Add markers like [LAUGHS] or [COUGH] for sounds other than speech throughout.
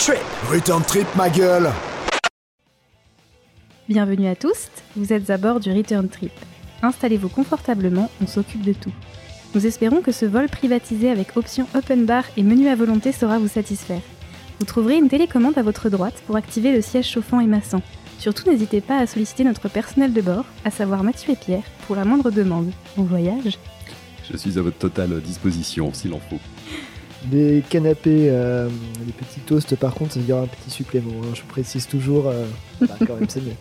Return Trip. Return Trip, ma gueule Bienvenue à tous, vous êtes à bord du Return Trip. Installez-vous confortablement, on s'occupe de tout. Nous espérons que ce vol privatisé avec option open bar et menu à volonté saura vous satisfaire. Vous trouverez une télécommande à votre droite pour activer le siège chauffant et massant. Surtout n'hésitez pas à solliciter notre personnel de bord, à savoir Mathieu et Pierre, pour la moindre demande. Bon voyage Je suis à votre totale disposition s'il en faut. Les canapés, euh, les petits toasts, par contre, il y aura un petit supplément. hein. Je précise toujours, euh, bah, quand même, c'est mieux.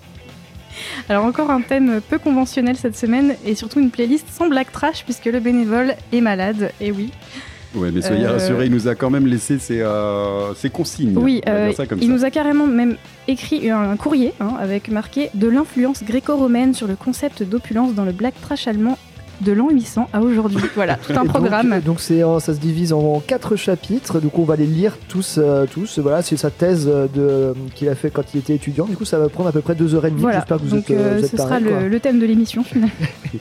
[LAUGHS] Alors encore un thème peu conventionnel cette semaine et surtout une playlist sans black trash puisque le bénévole est malade, et oui. Ouais, mais soyez Euh, rassurés, il nous a quand même laissé ses, euh, ses consignes. Oui, euh, ça comme il ça. nous a carrément même écrit un courrier hein, avec marqué de l'influence gréco-romaine sur le concept d'opulence dans le black trash allemand de l'an 800 à aujourd'hui. [LAUGHS] Voilà, tout un Et programme. Donc, donc c'est, en- ça se divise en quatre chapitres. Donc on va les lire tous. euh, tous. Voilà, c'est sa thèse euh, de, qu'il a fait quand il était étudiant. Du coup, ça va prendre à peu près deux heures et demie. Voilà, J'espère que vous donc êtes, euh, euh, vous êtes ce sera le, le thème de l'émission finalement. [LAUGHS]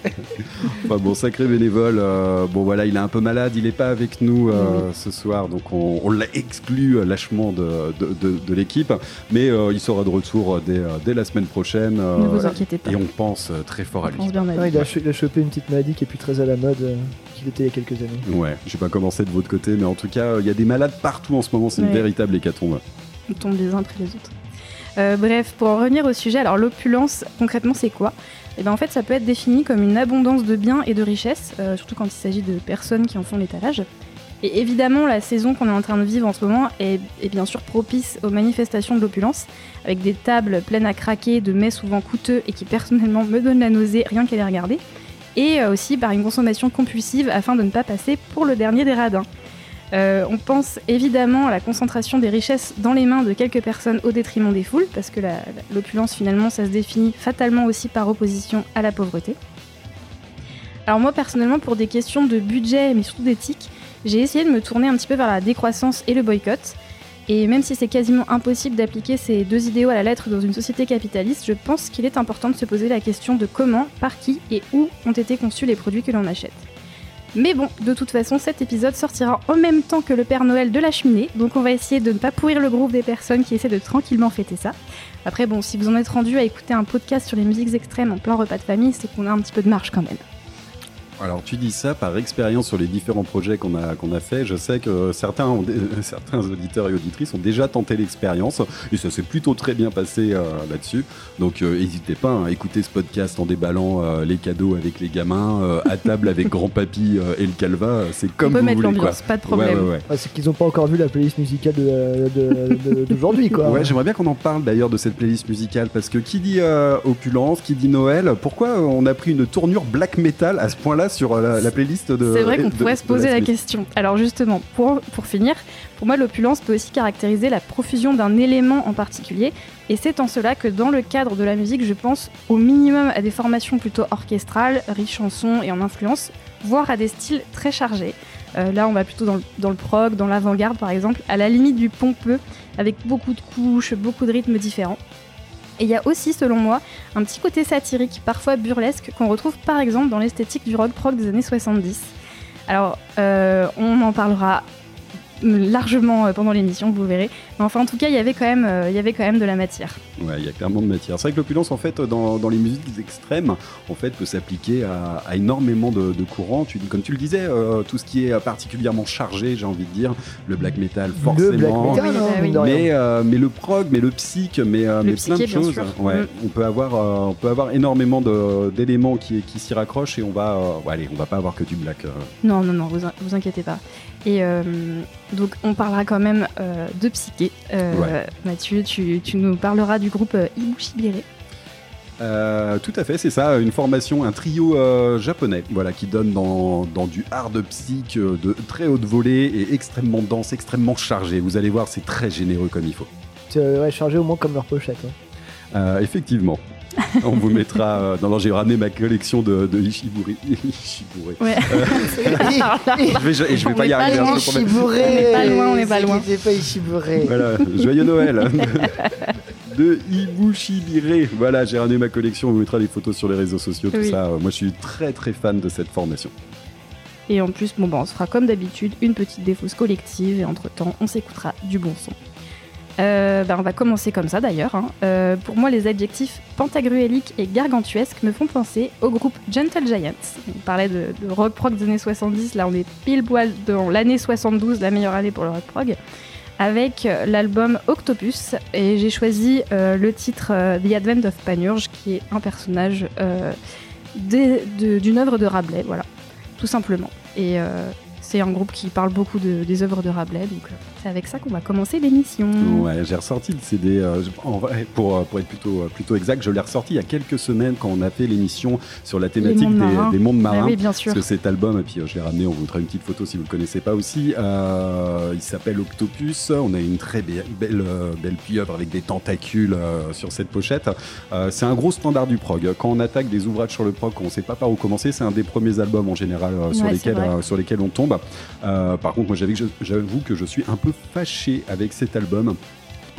Enfin, bon, sacré bénévole. euh, bon, voilà, il est un peu malade, il n'est pas avec nous euh, ce soir, donc on, on l'a exclu euh, lâchement de, de, de- de l'équipe. Mais euh, il sera de retour euh, dès, euh, dès la semaine prochaine. euh, ne vous inquiétez pas. et on pense euh, très fort à lui. bien à lui. il, a, il a chopé une petite maladie qui est plus très à la mode euh, qu'il était il y a quelques années. Ouais, je vais pas commencer de votre côté, mais en tout cas, euh, il y a des malades partout en ce moment, c'est une véritable hécatombe. On tombe les uns après les autres. Euh, bref, pour en revenir au sujet, alors l'opulence, concrètement, c'est quoi? Eh bien, en fait, ça peut être défini comme une abondance de biens et de richesses, euh, surtout quand il s'agit de personnes qui en font l'étalage. Et évidemment, la saison qu'on est en train de vivre en ce moment est, est bien sûr propice aux manifestations de l'opulence, avec des tables pleines à craquer, de mets souvent coûteux et qui personnellement [LAUGHS] me donnent la nausée rien qu'à les regarder, et euh, aussi par une consommation compulsive afin de ne pas passer pour le dernier des radins. Euh, on pense évidemment à la concentration des richesses dans les mains de quelques personnes au détriment des foules, parce que l'opulence finalement ça se définit fatalement aussi par opposition à la pauvreté. Alors moi personnellement pour des questions de budget mais surtout d'éthique, j'ai essayé de me tourner un petit peu vers la décroissance et le boycott. Et même si c'est quasiment impossible d'appliquer ces deux idéaux à la lettre dans une société capitaliste, je pense qu'il est important de se poser la question de comment, par qui et où ont été conçus les produits que l'on achète. Mais bon, de toute façon, cet épisode sortira en même temps que le Père Noël de la cheminée, donc on va essayer de ne pas pourrir le groupe des personnes qui essaient de tranquillement fêter ça. Après, bon, si vous en êtes rendu à écouter un podcast sur les musiques extrêmes en plein repas de famille, c'est qu'on a un petit peu de marge quand même. Alors tu dis ça par expérience sur les différents projets qu'on a, qu'on a fait. Je sais que certains, ont [LAUGHS] certains auditeurs et auditrices ont déjà tenté l'expérience et ça s'est plutôt très bien passé euh, là-dessus. Donc euh, n'hésitez pas hein, à écouter ce podcast en déballant euh, les cadeaux avec les gamins, euh, à table avec [LAUGHS] grand-papy euh, et le calva. C'est comme on peut vous mettre voulez. quoi. l'ambiance, pas de problème. Ouais, ouais, ouais. C'est qu'ils n'ont pas encore vu la playlist musicale de- de- de- d'aujourd'hui, quoi. Ouais, j'aimerais bien qu'on en parle d'ailleurs de cette playlist musicale parce que qui dit euh, opulence, qui dit Noël, pourquoi on a pris une tournure black metal à ce point-là sur euh, la, la playlist de C'est vrai qu'on pourrait se poser la question. Alors justement, pour, pour finir, pour moi l'opulence peut aussi caractériser la profusion d'un élément en particulier, et c'est en cela que dans le cadre de la musique, je pense au minimum à des formations plutôt orchestrales, riches en sons et en influence, voire à des styles très chargés. Euh, là, on va plutôt dans le, dans le prog, dans l'avant-garde par exemple, à la limite du pompeux, avec beaucoup de couches, beaucoup de rythmes différents. Et il y a aussi, selon moi, un petit côté satirique, parfois burlesque, qu'on retrouve par exemple dans l'esthétique du rock prog des années 70. Alors, euh, on en parlera largement euh, pendant l'émission, vous verrez. Mais enfin, en tout cas, il y avait quand même, euh, il y avait quand même de la matière. Ouais, il y a clairement de matière. C'est vrai que l'opulence, en fait, dans, dans les musiques extrêmes, en fait, peut s'appliquer à, à énormément de, de courants. Tu, comme tu le disais, euh, tout ce qui est particulièrement chargé, j'ai envie de dire, le black metal, forcément. Le black metal, Oui, hein, bah oui. rien. Mais, euh, mais le prog, mais le psych, mais, euh, Le mais plein de psyché, choses. Ouais, Mm. on peut avoir, euh, on peut avoir énormément d'éléments qui, qui s'y raccrochent et on va, euh, ouais, allez, on va pas avoir que du black. euh. Non, non, non, vous, in- vous inquiétez pas. Et euh, donc, on parlera quand même euh, de psyché. Euh, Ouais. Mathieu, tu, tu nous parleras du groupe Ibushi-Bire. Euh, tout à fait, c'est ça, une formation, un trio euh, japonais, voilà, qui donne dans, dans du hard psych euh, de très haute volée et extrêmement dense, extrêmement chargé. Vous allez voir, c'est très généreux comme il faut. Euh, ouais, chargé au moins comme leur pochette. hein. Euh, effectivement. On vous mettra. euh, non, non, j'ai ramené ma collection de, de Ishiburi. Ishiburi. Ouais. Là, [LAUGHS] Je vais, je, et je vais On pas y pas arriver. loin. hein, je. Chibouré On est pas loin, on est pas loin. C'est pas Ishiburé. Voilà, joyeux Noël de Ibushi Voilà, j'ai ramené ma collection, on vous mettra des photos sur les réseaux sociaux, tout Oui. ça. Euh, Moi, je suis très très fan de cette formation. Et en plus, bon, bah, on se fera comme d'habitude une petite défausse collective et entre-temps, on s'écoutera du bon son. Euh, bah, on va commencer comme ça d'ailleurs. hein. Euh, pour moi, les adjectifs pentagruélique et gargantuesque me font penser au groupe Gentle Giants. On parlait de, rock prog des années 70, là on est pile poil dans l'année 72, la meilleure année pour le rock prog, avec euh, l'album Octopus. Et j'ai choisi le titre The Advent of Panurge, qui est un personnage d'une œuvre de Rabelais, voilà, tout simplement. Et c'est un groupe qui parle beaucoup de- des œuvres de Rabelais, donc c'est avec ça qu'on va commencer l'émission. Ouais, j'ai ressorti le CD. euh, je- en vrai, pour, euh, pour être plutôt, euh, plutôt exact, je l'ai ressorti il y a quelques semaines quand on a fait l'émission sur la thématique mondes des, des mondes Ah marins. oui, bien sûr. Parce que cet album, et puis euh, je l'ai ramené, on vous montrera une petite photo si vous ne le connaissez pas aussi. euh, il s'appelle Octopus. On a une très be- belle, euh, belle pieuvre avec des tentacules sur cette pochette. C'est un gros standard du prog. Quand on attaque des ouvrages sur le prog, on ne sait pas par où commencer, c'est un des premiers albums en général sur, Ouais, lesquels, sur lesquels on tombe. Par contre, moi j'avoue que je suis un peu fâché avec cet album.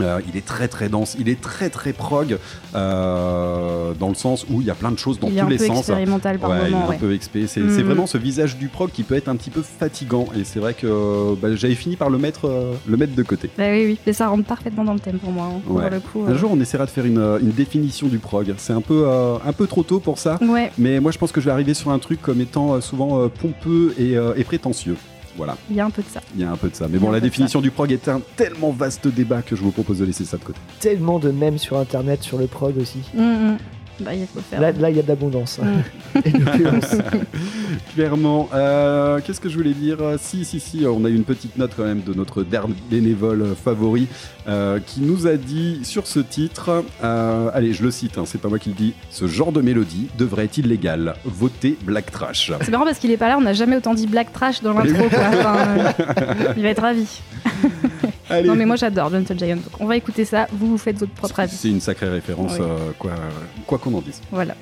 Euh, il est très très dense, il est très très prog euh, dans le sens où il y a plein de choses dans Il tous les sens. expérimental par Ouais, il est un peu expé. C'est c'est vraiment ce visage du prog qui peut être un petit peu fatigant. Et c'est vrai que bah, j'avais fini par le mettre, euh, le mettre de côté. Bah oui, oui, mais ça rentre parfaitement dans le thème pour moi. hein, pour le coup, Un jour, on essaiera de faire une, une définition du prog. C'est un peu, un peu trop tôt pour ça. Mais moi, je pense que je vais arriver sur un truc comme étant souvent pompeux et, et prétentieux. Voilà, il y a un peu de ça. il y a un peu de ça. Mais bon, la définition du prog est un tellement vaste débat que je vous propose de laisser ça de côté. Tellement de mèmes sur internet sur le prog aussi. Hum, Bah, il faut faire. Là, il y a de l'abondance. Mm. [LAUGHS] Et. [LAUGHS] Clairement. Euh, Qu'est-ce que je voulais dire? Si, si, si, on a eu une petite note quand même de notre dernier bénévole euh, favori euh, qui nous a dit sur ce titre, euh, allez, je le cite, hein, c'est pas moi qui le dis, ce genre de mélodie devrait être illégal. Votez Black Trash. C'est marrant parce qu'il est pas là, on n'a jamais autant dit Black Trash dans l'intro. quoi. Enfin, euh, [LAUGHS] il va être ravi. Allez. Non, mais moi j'adore Gentle Giant. Donc on va écouter ça, vous vous faites votre propre avis. C'est une sacrée référence, Oui. euh, quoi quoi qu'on en dise. Voilà.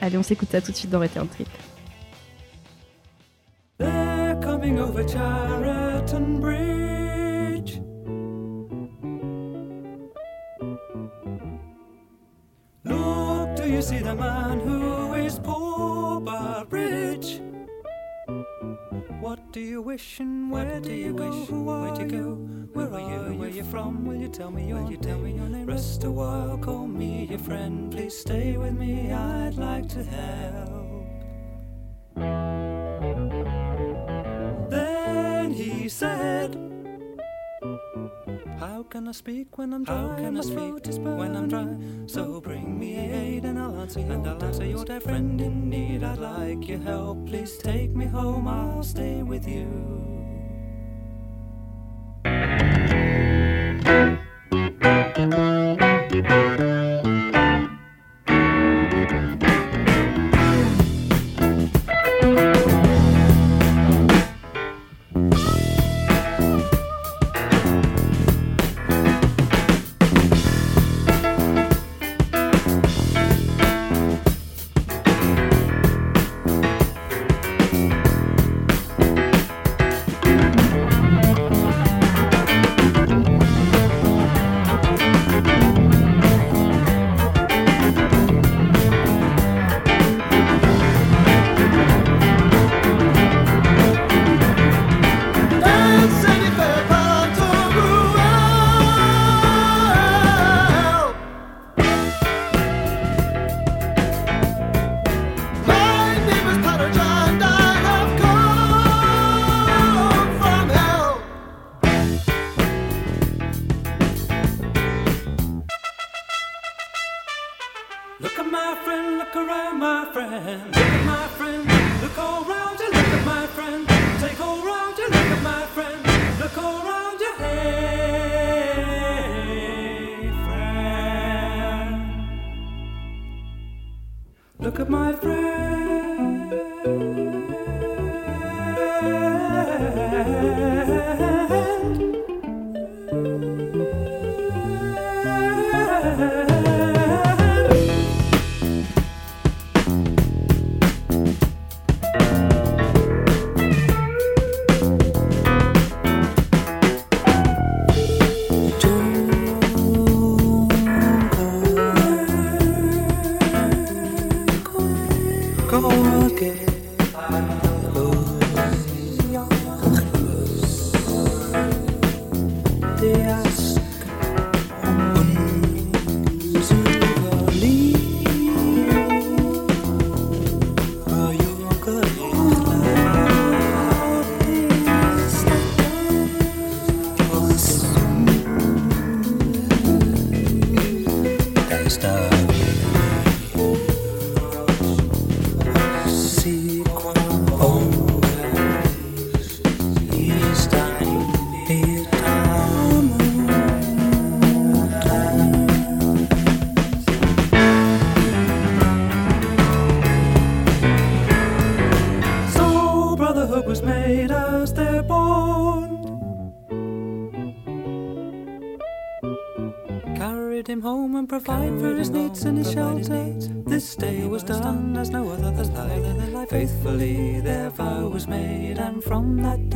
Allez, on s'écoute ça tout de suite dans Return Trip. They're coming over Chariton Bridge. Look, do you see the man who is poor but rich? What do you wish and where do you go? Who are you? Go? Where are you? Where you from? Will you tell me your Will you tell me your name? Rest a while, call me your friend. Please stay with me. I'd like to help. Then he said, How can I speak when I'm dry? How can I speak when I'm dry? So bring me aid and I'll answer your and I'll answer your dear friend in need. I'd like your help. Please take me home. I'll stay with you. Look Look at my friend. Provide for his needs and his shelter. This day was done as no other life. Faithfully their vow was made, and from that day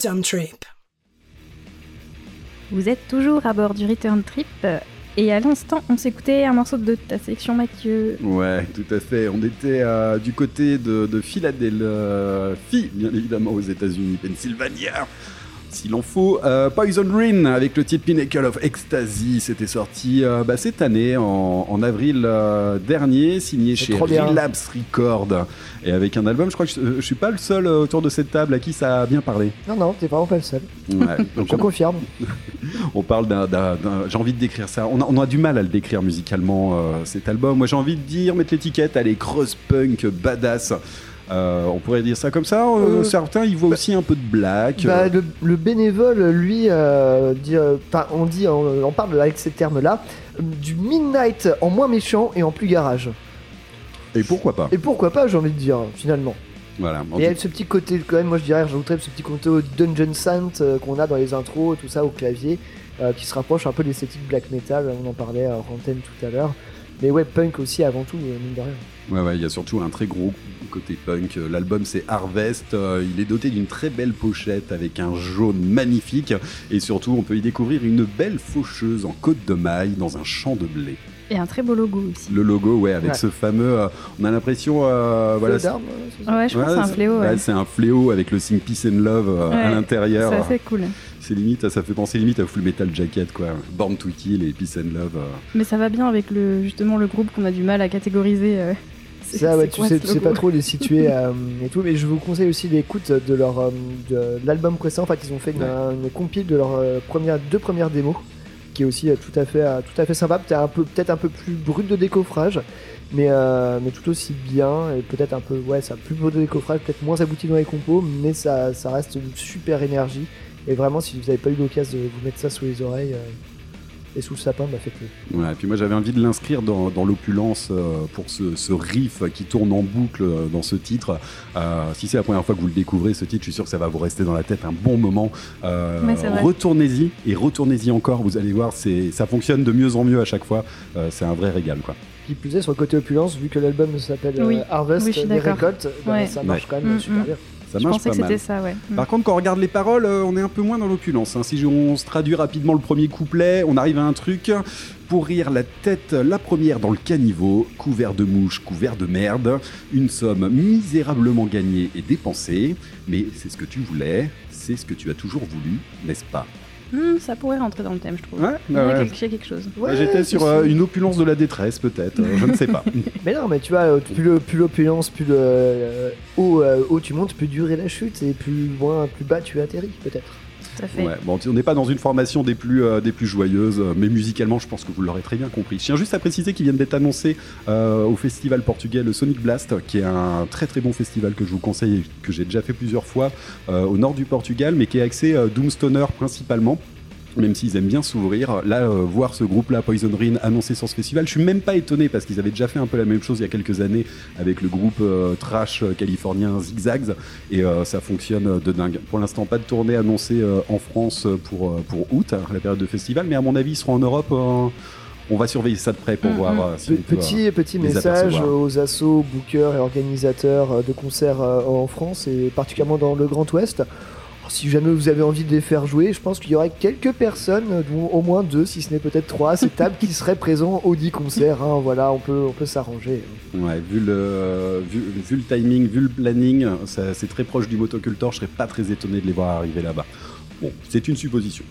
Return Trip. Vous êtes toujours à bord du Return Trip. Et à l'instant, on s'écoutait un morceau de ta section, Mathieu. Ouais, tout à fait. On était euh, du côté de, de Philadelphie, bien évidemment, aux États-Unis, Pennsylvania. S'il en faut, euh, Poison Rain avec le titre Pinnacle of Ecstasy, c'était sorti euh, bah, cette année en, en avril euh, dernier, signé chez. Relapse Records et avec un album. Je crois que je, je suis pas le seul autour de cette table à qui ça a bien parlé. Non, non, t'es vraiment pas le seul. Ouais, [LAUGHS] donc Je on- confirme. [LAUGHS] on parle d'un, J'ai envie de décrire ça. On a, on a du mal à le décrire musicalement, cet album. Moi, j'ai envie de dire, mettre l'étiquette, allez, cross punk, badass. Euh, on pourrait dire ça comme ça. Euh, Euh, certains, ils voient aussi un peu de black. Bah, le, le bénévole, lui, dit, on dit, on, on parle avec ces termes-là, du midnight en moins méchant et en plus garage. Et pourquoi pas Et pourquoi pas, j'ai envie de dire, finalement. Voilà. Et il y tout- a ce petit côté, quand même, moi je dirais, j'ajouterais ce petit côté Dungeon Sant euh, qu'on a dans les intros, tout ça au clavier, euh, qui se rapproche un peu de l'esthétique black metal, on en parlait à Rantaine tout à l'heure. Mais ouais, punk aussi avant tout, mine de rien. Ouais, ouais, il y a surtout un très gros côté punk. L'album c'est Harvest. Euh, il est doté d'une très belle pochette avec un jaune magnifique. Et surtout, on peut y découvrir une belle faucheuse en côte de maille dans un champ de blé. Et un très beau logo aussi. Le logo, ouais, avec Ouais. ce fameux. euh, on a l'impression. euh, voilà, euh, Ouais, je pense que c'est un fléau. ouais, ouais. c'est un fléau avec le signe Peace and Love euh, à l'intérieur. C'est assez cool. C'est limite, ça fait penser limite à Full Metal Jacket, quoi. Born to Kill et Peace and Love. euh. Mais ça va bien avec le, justement le groupe qu'on a du mal à catégoriser. Ça, ouais, tu quoi sais, tu sais pas trop les situer euh, et tout, mais je vous conseille aussi l'écoute de leur euh, de l'album précédent. En fait, ils ont fait une, Ouais. une compile de leurs euh, premières deux premières démos, qui est aussi euh, tout à fait euh, tout à fait sympa. Peut-être un peu peut-être un peu plus brut de décoffrage, mais euh, mais tout aussi bien et peut-être un peu ouais, ça plus brut de décoffrage, peut-être moins abouti dans les compos, mais ça ça reste une super énergie. Et vraiment, si vous n'avez pas eu l'occasion de vous mettre ça sous les oreilles euh, et sous le sapin, bah faites-le. Ouais, et puis moi j'avais envie de l'inscrire dans, dans l'opulence euh, pour ce, ce riff qui tourne en boucle euh, dans ce titre. Euh, si c'est la première fois que vous le découvrez, ce titre, je suis sûr que ça va vous rester dans la tête un bon moment. Euh, retournez-y et retournez-y encore, vous allez voir, c'est, ça fonctionne de mieux en mieux à chaque fois. Euh, c'est un vrai régal, quoi. Qui plus est, sur le côté opulence, vu que l'album s'appelle euh, Oui. Harvest, Oui, les récoltes, bah, Ouais. ça marche Ouais. quand même Mm, super mm. bien. Ça Je pensais pas que c'était ça, ouais. Mm. Par contre, quand on regarde les paroles, euh, on est un peu moins dans l'opulence. hein. Si on se traduit rapidement le premier couplet, on arrive à un truc. Pour rire la tête, la première dans le caniveau, couvert de mouches, couvert de merde, une somme misérablement gagnée et dépensée, mais c'est ce que tu voulais, c'est ce que tu as toujours voulu, n'est-ce pas? Hmm, ça pourrait rentrer dans le thème, je trouve. Ouais, Il y a ouais. quelque, il y a quelque chose. Ouais, J'étais sur euh, une opulence de la détresse, peut-être, euh, je ne sais pas. [LAUGHS] Mais non, mais tu vois, euh, plus le- plus l'opulence, plus le euh, haut, euh, haut tu montes, plus dur est la chute, et plus loin, plus bas tu atterris, peut-être. On n'est pas dans une formation des plus, euh, joyeuses, euh, mais musicalement, je pense que vous l'aurez très bien compris. Je tiens juste à préciser qu'ils viennent d'être annoncés euh, au festival portugais, le Sonic Blast, qui est un très très bon festival que je vous conseille et que j'ai déjà fait plusieurs fois euh, au nord du Portugal, mais qui est axé Doomstoner principalement. Même s'ils aiment bien s'ouvrir, là, euh, voir ce groupe-là, Poison Rain, annoncé sur ce festival, je suis même pas étonné parce qu'ils avaient déjà fait un peu la même chose il y a quelques années avec le groupe euh, trash euh, californien Zigzags et euh, ça fonctionne de dingue. Pour l'instant, pas de tournée annoncée euh, en France pour, euh, pour août, hein, la période de festival, mais à mon avis, ils seront en Europe. euh, on va surveiller ça de près pour Mhm. voir si on peut, euh, Petit, petit les message apercevoir. aux assos, bookers et organisateurs de concerts euh, en France, et particulièrement dans le Grand Ouest. Alors, Si jamais vous avez envie de les faire jouer, je pense qu'il y aurait quelques personnes, euh, dont au moins deux, si ce n'est peut-être trois, à cette table qui seraient présents au dit concert. hein. voilà, on peut, on peut s'arranger. Ouais, vu le, vu, vu le timing, vu le planning, ça- c'est très proche du motocultor, je serais pas très étonné de les voir arriver là-bas. Bon, c'est une supposition.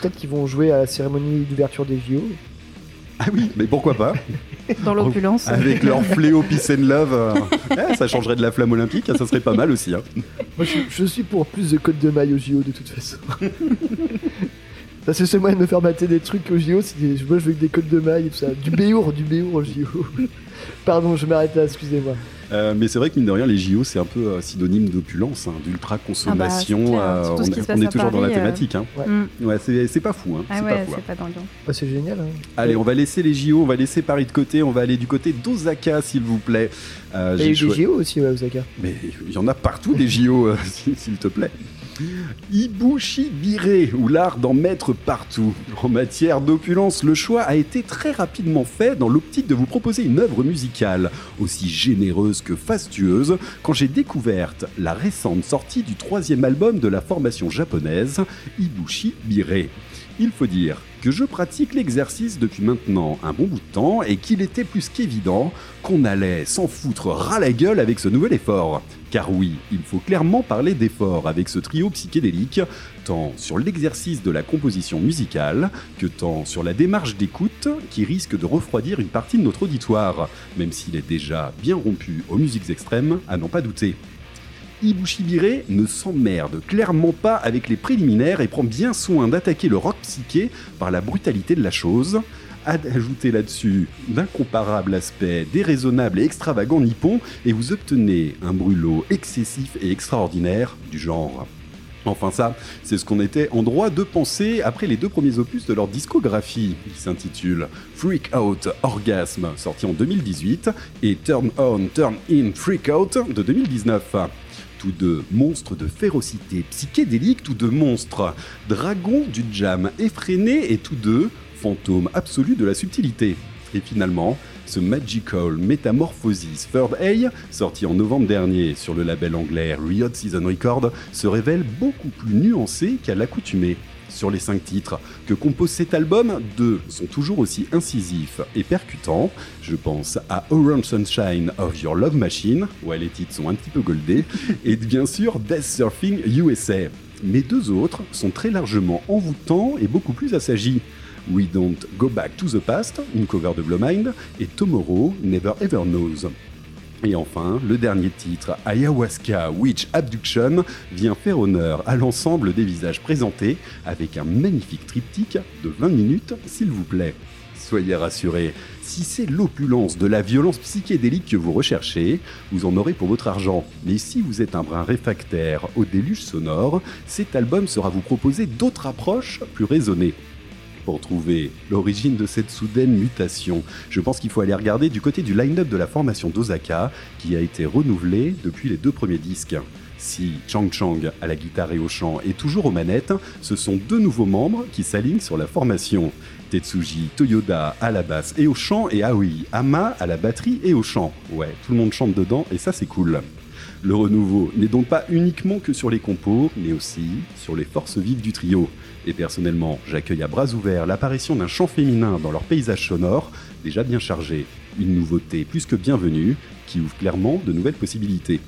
Peut-être qu'ils vont jouer à la cérémonie d'ouverture des JO. Ah oui, mais pourquoi pas Dans l'opulence. Avec leur fléau Peace and Love, euh, eh, ça changerait de la flamme olympique, ça serait pas mal aussi. hein. Moi, je, je suis pour plus de codes de maille au JO de toute façon. Ça, c'est le seul moyen de me faire mater des trucs au JO. c'est des- Moi, je veux que des codes de maille et tout ça. Du béour, du béour au JO. Pardon, je m'arrête là, excusez-moi. Euh, mais c'est vrai que mine de rien, les JO, c'est un peu euh, synonyme d'opulence, hein, d'ultra-consommation. Ah bah, clair. euh, on est toujours dans la Paris, euh. thématique. hein. Ouais, c'est c'est pas fou. Hein, Ah c'est pas ouais, fou, hein. c'est pas. Bah, c'est génial. Hein. Allez, on va laisser les JO, on va laisser Paris de côté, on va aller du côté d'Osaka, s'il vous plaît. Euh, Il y a eu des JO aussi, ouais, Osaka. Mais il y en a partout des JO, euh, [LAUGHS] s'il te plaît. Ibushi Biré, ou l'art d'en mettre partout. En matière d'opulence, le choix a été très rapidement fait dans l'optique de vous proposer une œuvre musicale aussi généreuse que fastueuse quand j'ai découvert la récente sortie du troisième album de la formation japonaise, Ibushi Biré. Il faut dire que je pratique l'exercice depuis maintenant un bon bout de temps et qu'il était plus qu'évident qu'on allait s'en foutre ras la gueule avec ce nouvel effort. Car oui, il faut clairement parler d'effort avec ce trio psychédélique, tant sur l'exercice de la composition musicale que tant sur la démarche d'écoute qui risque de refroidir une partie de notre auditoire, même s'il est déjà bien rompu aux musiques extrêmes, à n'en pas douter. Ibushibire ne s'emmerde clairement pas avec les préliminaires et prend bien soin d'attaquer le rock psyché par la brutalité de la chose. Ajoutez là-dessus l'incomparable aspect déraisonnable et extravagant nippon et vous obtenez un brûlot excessif et extraordinaire du genre. Enfin ça, c'est ce qu'on était en droit de penser après les deux premiers opus de leur discographie, qui s'intitule Freak Out Orgasm, sorti en 2018, et Turn On, Turn In Freak Out de 2019 tous deux monstres de férocité psychédélique, tous deux monstres dragons du jam effréné et tous deux fantômes absolus de la subtilité. Et finalement, ce Magical Metamorphosis Third A, sorti en novembre dernier sur le label anglais Riot Season Record, se révèle beaucoup plus nuancé qu'à l'accoutumée. Sur les cinq titres que compose cet album, deux sont toujours aussi incisifs et percutants. Je pense à Orange Sunshine of Your Love Machine, ouais les titres sont un petit peu goldés, [LAUGHS] et bien sûr Death Surfing USA. Mais deux autres sont très largement envoûtants et beaucoup plus assagis. We Don't Go Back to the Past, une cover de Blowmind, et Tomorrow Never Ever Knows. Et enfin, le dernier titre, Ayahuasca Witch Abduction, vient faire honneur à l'ensemble des visages présentés avec un magnifique triptyque de 20 minutes, s'il vous plaît. Soyez rassurés, si c'est l'opulence de la violence psychédélique que vous recherchez, vous en aurez pour votre argent. Mais si vous êtes un brin réfractaire au déluge sonore, cet album sera vous proposer d'autres approches plus raisonnées pour trouver l'origine de cette soudaine mutation. Je pense qu'il faut aller regarder du côté du line-up de la formation d'Osaka, qui a été renouvelée depuis les deux premiers disques. Si Chang Chang à la guitare et au chant est toujours aux manettes, ce sont deux nouveaux membres qui s'alignent sur la formation. Tetsuji Toyoda à la basse et au chant et Aoi Ama à la batterie et au chant. Ouais, tout le monde chante dedans et ça c'est cool. Le renouveau n'est donc pas uniquement que sur les compos, mais aussi sur les forces vives du trio. Et personnellement, j'accueille à bras ouverts l'apparition d'un chant féminin dans leur paysage sonore, déjà bien chargé. Une nouveauté plus que bienvenue, qui ouvre clairement de nouvelles possibilités.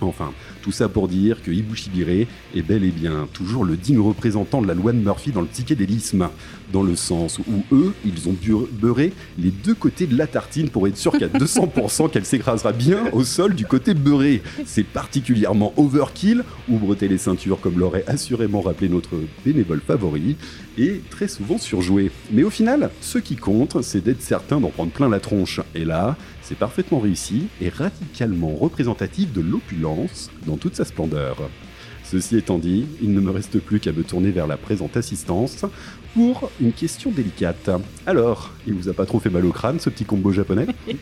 Enfin, tout ça pour dire que Ibushibire est bel et bien toujours le digne représentant de la loi de Murphy dans le psychédélisme, dans le sens où eux, ils ont beurré les deux côtés de la tartine pour être sûr qu'à [LAUGHS] 200% qu'elle s'écrasera bien au sol du côté beurré. C'est particulièrement overkill, ou breter les ceintures comme l'aurait assurément rappelé notre bénévole favori, et très souvent surjoué. Mais au final, ce qui compte, c'est d'être certain d'en prendre plein la tronche. Et là, c'est parfaitement réussi et radicalement représentatif de l'opulence dans toute sa splendeur. Ceci étant dit, il ne me reste plus qu'à me tourner vers la présente assistance pour une question délicate. Alors, il vous a pas trop fait mal au crâne ce petit combo japonais? [LAUGHS]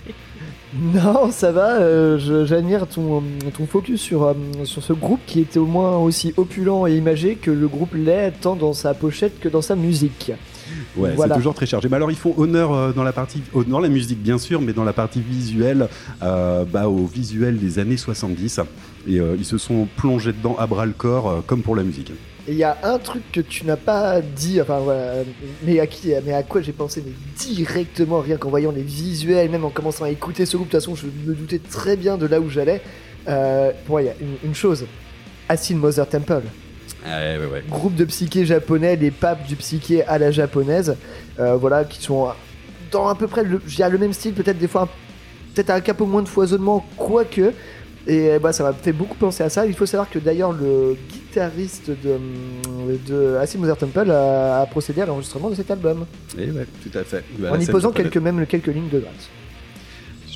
Non, ça va. euh, J'admire ton, focus sur, euh, sur ce groupe qui était au moins aussi opulent et imagé que le groupe l'est tant dans sa pochette que dans sa musique. Ouais, Voilà. c'est toujours très chargé. Mais alors, ils font honneur euh, dans la partie, dans la musique bien sûr, mais dans la partie visuelle, euh, bah, au visuel des années 70. Et euh, ils se sont plongés dedans à bras le corps, euh, comme pour la musique. Et il y a un truc que tu n'as pas dit, enfin voilà, mais à qui, mais à quoi j'ai pensé mais directement, rien qu'en voyant les visuels, même en commençant à écouter ce groupe. De toute façon, je me doutais très bien de là où j'allais. Pour moi, il y a une, une chose. Acid Mother Temple, Ouais, ouais, ouais. groupe de psyché japonais, les papes du psyché à la japonaise, euh, voilà, qui sont dans à peu près le, je le même style, peut-être des fois, un- peut-être un cap au moins de foisonnement, quoique. Et bah, ça m'a fait beaucoup penser à ça. Il faut savoir que d'ailleurs le guitariste de, de Acid Mother Temple a, a procédé à l'enregistrement de cet album, Et ouais, tout à fait. Bah, en y posant quelques, même quelques lignes de gratte.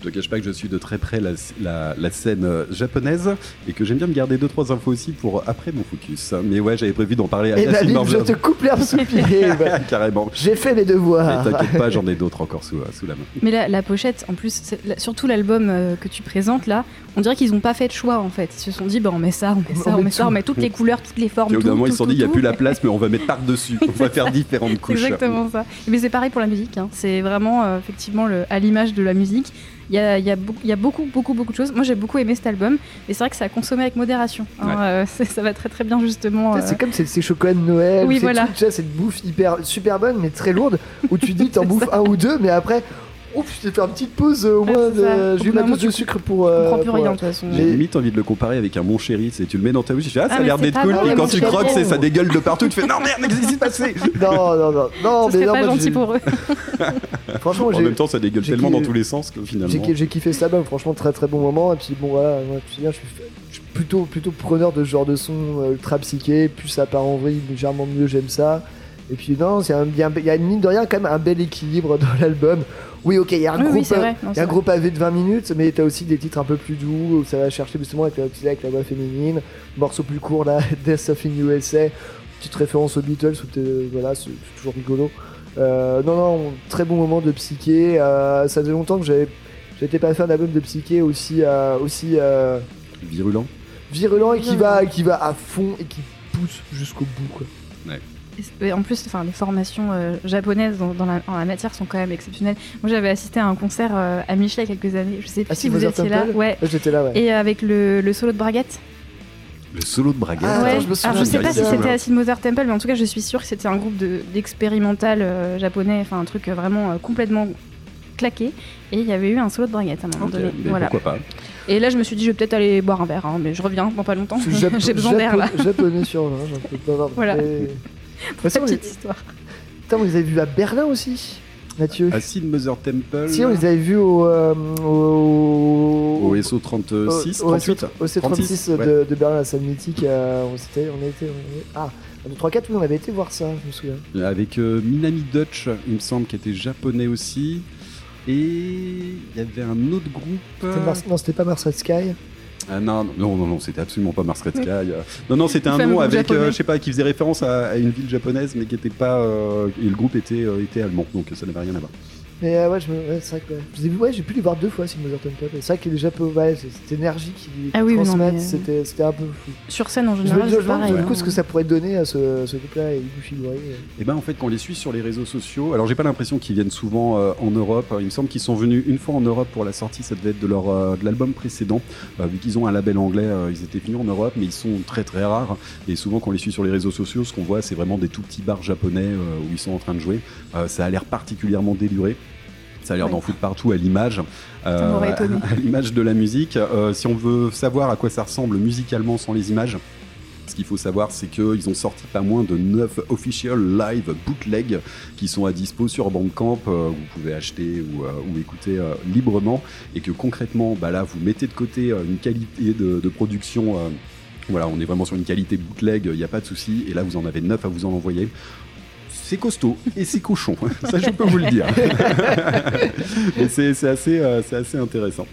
Je te cache pas que je suis de très près la, la- la scène euh, japonaise et que j'aime bien me garder deux trois infos aussi pour après mon focus. Mais ouais, j'avais prévu d'en parler à Et Yacine David, je Morgan. te coupe l'herbe sous le pied. [LAUGHS] bah. Carrément. J'ai fait mes Mais devoirs. t'inquiète pas, j'en ai d'autres encore sous, sous la main. Mais la, la pochette, en plus, surtout l'album euh, que tu présentes là, on dirait qu'ils n'ont pas fait de choix en fait. Ils se sont dit, bah on met ça, on met ça, On on, met met ça, on met toutes les couleurs, toutes les formes. Puis au bout d'un moment, ils se sont dit, il n'y a plus la place, mais on va [LAUGHS] mettre par-dessus. On va faire différentes C'est couches. exactement ça. Mais c'est pareil pour la musique. hein. C'est vraiment euh, effectivement le- à l'image de la musique. Il y a, il y, a beaucoup- il y a beaucoup, beaucoup, beaucoup de choses. Moi, j'ai beaucoup aimé cet album, mais c'est vrai que ça a consommé avec modération. hein. Ouais. Euh, c'est- ça va très très bien justement. Sais, euh, C'est comme ces, ces chocolats de Noël, Oui, ces voilà. trucs, tu sais, cette bouffe hyper super bonne mais très lourde où tu [LAUGHS] dis t'en C'est bouffes un ou deux mais après ouf je t'ai fait une petite pause euh, au Ouais, moins c'est ça. de... Au j'ai eu ma dose de sucre pour euh, comprend plus pour, rien euh, de toute façon. J'ai limite envie de le comparer avec un mon chéri, c'est tu le mets dans ta bouche, tu fais ah, ça Ah, a mais l'air d'être cool, bon, les quand tu croques, c'est ça dégueule de partout, tu fais non merde, qu'est-ce qui s'est passé? [LAUGHS] Non non non non [LAUGHS] mais serait non pas moi, gentil j'ai- pour eux. [LAUGHS] franchement En j'ai même temps, ça dégueule j'ai tellement dans tous les sens que finalement. j'ai j'ai kiffé cet album franchement très très bon moment et puis bon voilà moi tu sais bien je suis, je suis plutôt plutôt preneur de ce genre de son euh, ultra psyché plus ça part en vrille légèrement mieux j'aime ça et puis non c'est un bien il y a une mine de rien quand même un bel équilibre dans [LAUGHS] l'album oui ok il y a un Oui, gros oui, vrai. Non, y a un gros pavé de 20 minutes, mais t'as aussi des titres un peu plus doux où ça va chercher justement avec, avec la voix féminine. Morceau plus court là, [LAUGHS] Death of in USA. Petite référence aux Beatles, où t'es- voilà, c'est toujours rigolo. Euh, non, non, très bon moment de psyché. euh, ça faisait longtemps que j'avais j'étais pas fan d'album de psyché aussi, euh, aussi euh, Virulent. virulent et qui va, qui va à fond et qui pousse jusqu'au bout. Quoi. C'est- et en plus, enfin, les formations euh, japonaises dans, dans la, en la matière sont quand même exceptionnelles. Moi, j'avais assisté à un concert euh, à Michelet il y a quelques années. Je sais plus Ah, si si, vous étiez là. Ouais. J'étais là, ouais. Et avec le, le solo de Braguette. Le solo de Braga. Ah, ouais. je me souviens Alors, je sais pas si c'était Acid Mother Temple, mais en tout cas, je suis sûre que c'était un groupe de- d'expérimental euh, japonais, enfin un truc euh, vraiment euh, complètement claqué. Et il y avait eu un solo de Braguette à un moment donné. Voilà. pourquoi pas. Et là, je me suis dit, je vais peut-être aller boire un verre, hein, mais je reviens dans pas longtemps. [LAUGHS] J'ai besoin d'air là. Japo- Japonais sur 20, j'en peux pas avoir. Voilà. Façon, Cette les- petite histoire. Putain, vous les avez vus à Berlin aussi, Mathieu Acid Mother Temple. Si, on les avait vus au. euh, au. Au SO 36, au- au 38. au C36 36, de, ouais. de Berlin, la salle mythique. euh, on, s'était- on a été. on- ah, 2, 3, 4, oui, on avait été voir ça, je me souviens. Avec euh, Minami Dutch, il me semble, qui était japonais aussi. Et il y avait un autre groupe. Mars- Non, c'était pas Mars Red Sky. Ah non, non, non, non, c'était absolument pas Mars Red Sky. euh. Non, non, c'était un nom avec, euh, je sais pas, qui faisait référence à, à une ville japonaise, mais qui était pas. euh, et le groupe était, était allemand, donc ça n'avait rien à voir. Mais euh, ouais, je me- ouais, c'est vrai que. ouais. Je ouais, j'ai pu les voir deux fois, Mother Temple. Et C'est vrai que les Japonais, ouais, c'est- cette énergie qu'ils Ah oui, transmettent, mais- c'était c'était un peu fou. Sur scène, en général, je pareil. du coup hein. ce que ça pourrait donner à ce, ce groupe-là et Ibushi Gori. Et ben en fait, quand on les suit sur les réseaux sociaux, alors j'ai pas l'impression qu'ils viennent souvent euh, en Europe. Il me semble qu'ils sont venus une fois en Europe pour la sortie, ça devait être de leur euh, de l'album précédent. Euh, vu qu'ils ont un label anglais, euh, ils étaient venus en Europe, mais ils sont très très rares. Et souvent, quand on les suit sur les réseaux sociaux, ce qu'on voit, c'est vraiment des tout petits bars japonais euh, où ils sont en train de jouer. Euh, ça a l'air particulièrement déluré. Ça a l'air d'en foutre partout à l'image, euh, [LAUGHS] à l'image de la musique. Euh, si on veut savoir à quoi ça ressemble musicalement sans les images, ce qu'il faut savoir, c'est qu'ils ont sorti pas moins de 9 official live bootleg qui sont à dispo sur Bandcamp, euh, vous pouvez acheter ou, euh, ou écouter euh, librement, et que concrètement, bah là, vous mettez de côté une qualité de, de production. voilà, on est vraiment sur une qualité bootleg, il n'y a pas de souci, et là vous en avez 9 à vous en envoyer. C'est costaud et c'est cochon, ça je peux vous le dire. [LAUGHS] Et c'est c'est assez, euh, c'est assez intéressant.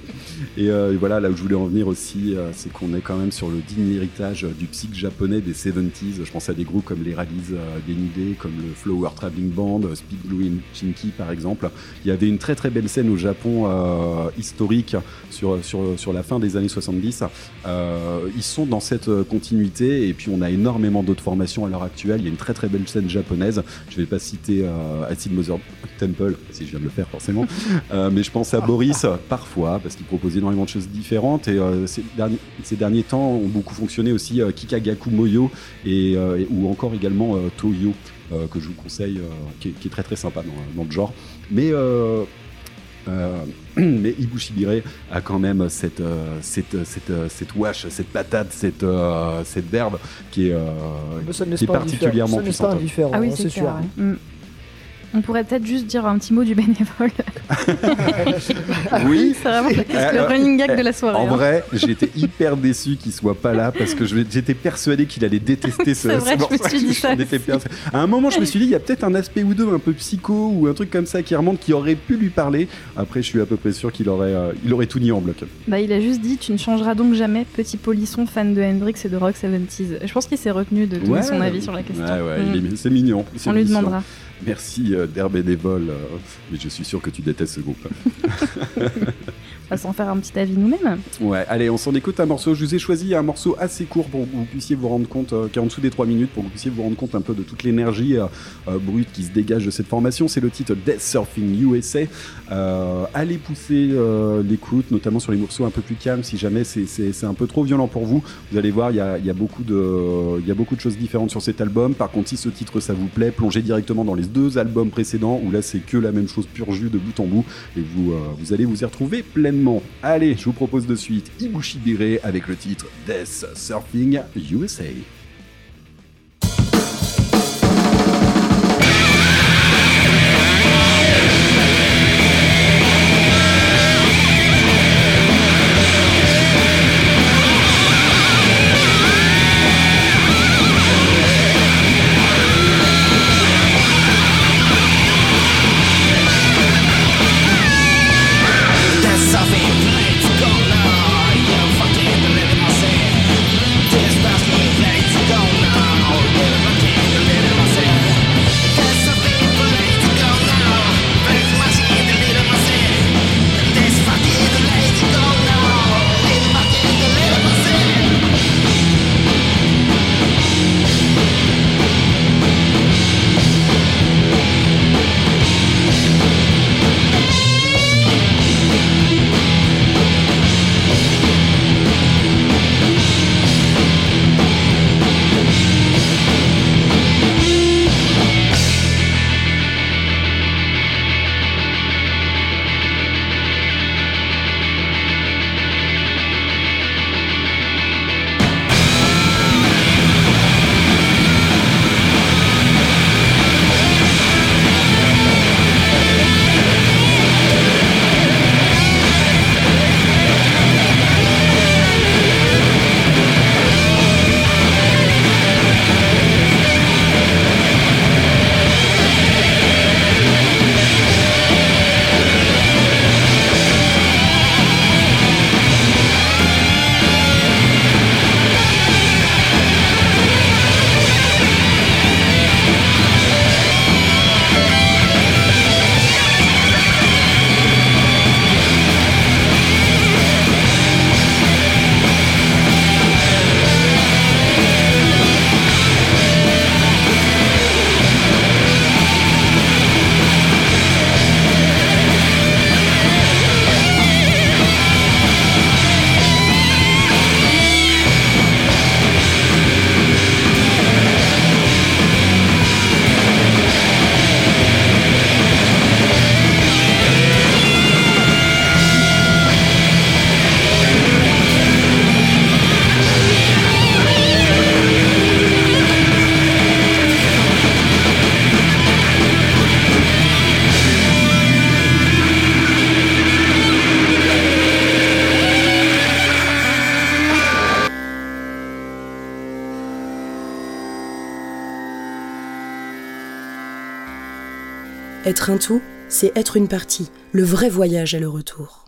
Et euh, voilà, là où je voulais en venir aussi, euh, c'est qu'on est quand même sur le digne héritage du psych japonais des 70s. Je pense à des groupes comme les Rallies Denide, comme le Flower Traveling Band, Speed Blue and Chinky par exemple. Il y avait une très très belle scène au Japon historique sur, sur, sur la fin des années 70. Euh, ils sont dans cette continuité et puis on a énormément d'autres formations à l'heure actuelle. Il y a une très très belle scène japonaise. Je vais pas citer euh, Acid Mother Temple, si je viens de le faire forcément, [LAUGHS] Euh, mais je pense à Boris [LAUGHS] parfois parce qu'il propose énormément de choses différentes et euh, ces, derniers, ces derniers temps ont beaucoup fonctionné aussi euh, Kikagaku Moyo et, euh, et- ou encore également euh, Toyo que je vous conseille, qui, est, qui est très très sympa dans, dans le genre. Mais euh, [CLEARS THROAT] mais Ibushibire a quand même cette, euh, cette, cette, euh, cette wash, cette patate, cette, euh, cette verbe qui est, euh, qui est particulièrement puissante. Ah oui, hein, c'est sûr. Mm. On pourrait peut-être juste dire un petit mot du bénévole. [LAUGHS] Oui. [LAUGHS] C'est vraiment le Euh, running gag de la soirée. En hein. vrai, j'étais hyper déçu qu'il soit pas là parce que j'étais persuadé qu'il allait détester [LAUGHS] ce, C'est vrai, ce je me suis dit ça. À un moment, je me suis dit, il y a peut-être un aspect ou deux un peu psycho ou un truc comme ça qui remonte qui aurait pu lui parler. Après, je suis à peu près sûr qu'il aurait, euh, il aurait tout nié en bloc. Bah, il a juste dit Tu ne changeras donc jamais, petit polisson fan de Hendrix et de Rock 70s. Je pense qu'il s'est retenu de donner son avis sur la question. Ouais, ouais, Mm. c'est mignon. On lui demandera. Merci euh, d'Air Bénévole, euh, mais je suis sûr que tu détestes ce groupe. [LAUGHS] Va s'en faire un petit avis nous-mêmes. Ouais, allez, on s'en écoute un morceau. Je vous ai choisi un morceau assez court pour que vous puissiez vous rendre compte, euh, qui est en dessous des 3 minutes, pour que vous puissiez vous rendre compte un peu de toute l'énergie euh, euh, brute qui se dégage de cette formation. C'est le titre Death Surfing USA. Euh, allez pousser l'écoute, notamment sur les morceaux un peu plus calmes, si jamais c'est- un peu trop violent pour vous. Vous allez voir, il y a, y a beaucoup de, y a beaucoup de choses différentes sur cet album. Par contre, si ce titre ça vous plaît, plongez directement dans les deux albums précédents où là c'est que la même chose pur jus de bout en bout et vous, vous allez vous y retrouver pleinement. Allez, je vous propose de suite Ibushi Bere avec le titre Death Surfing USA. Être un tout, c'est être une partie. Le vrai voyage est le retour.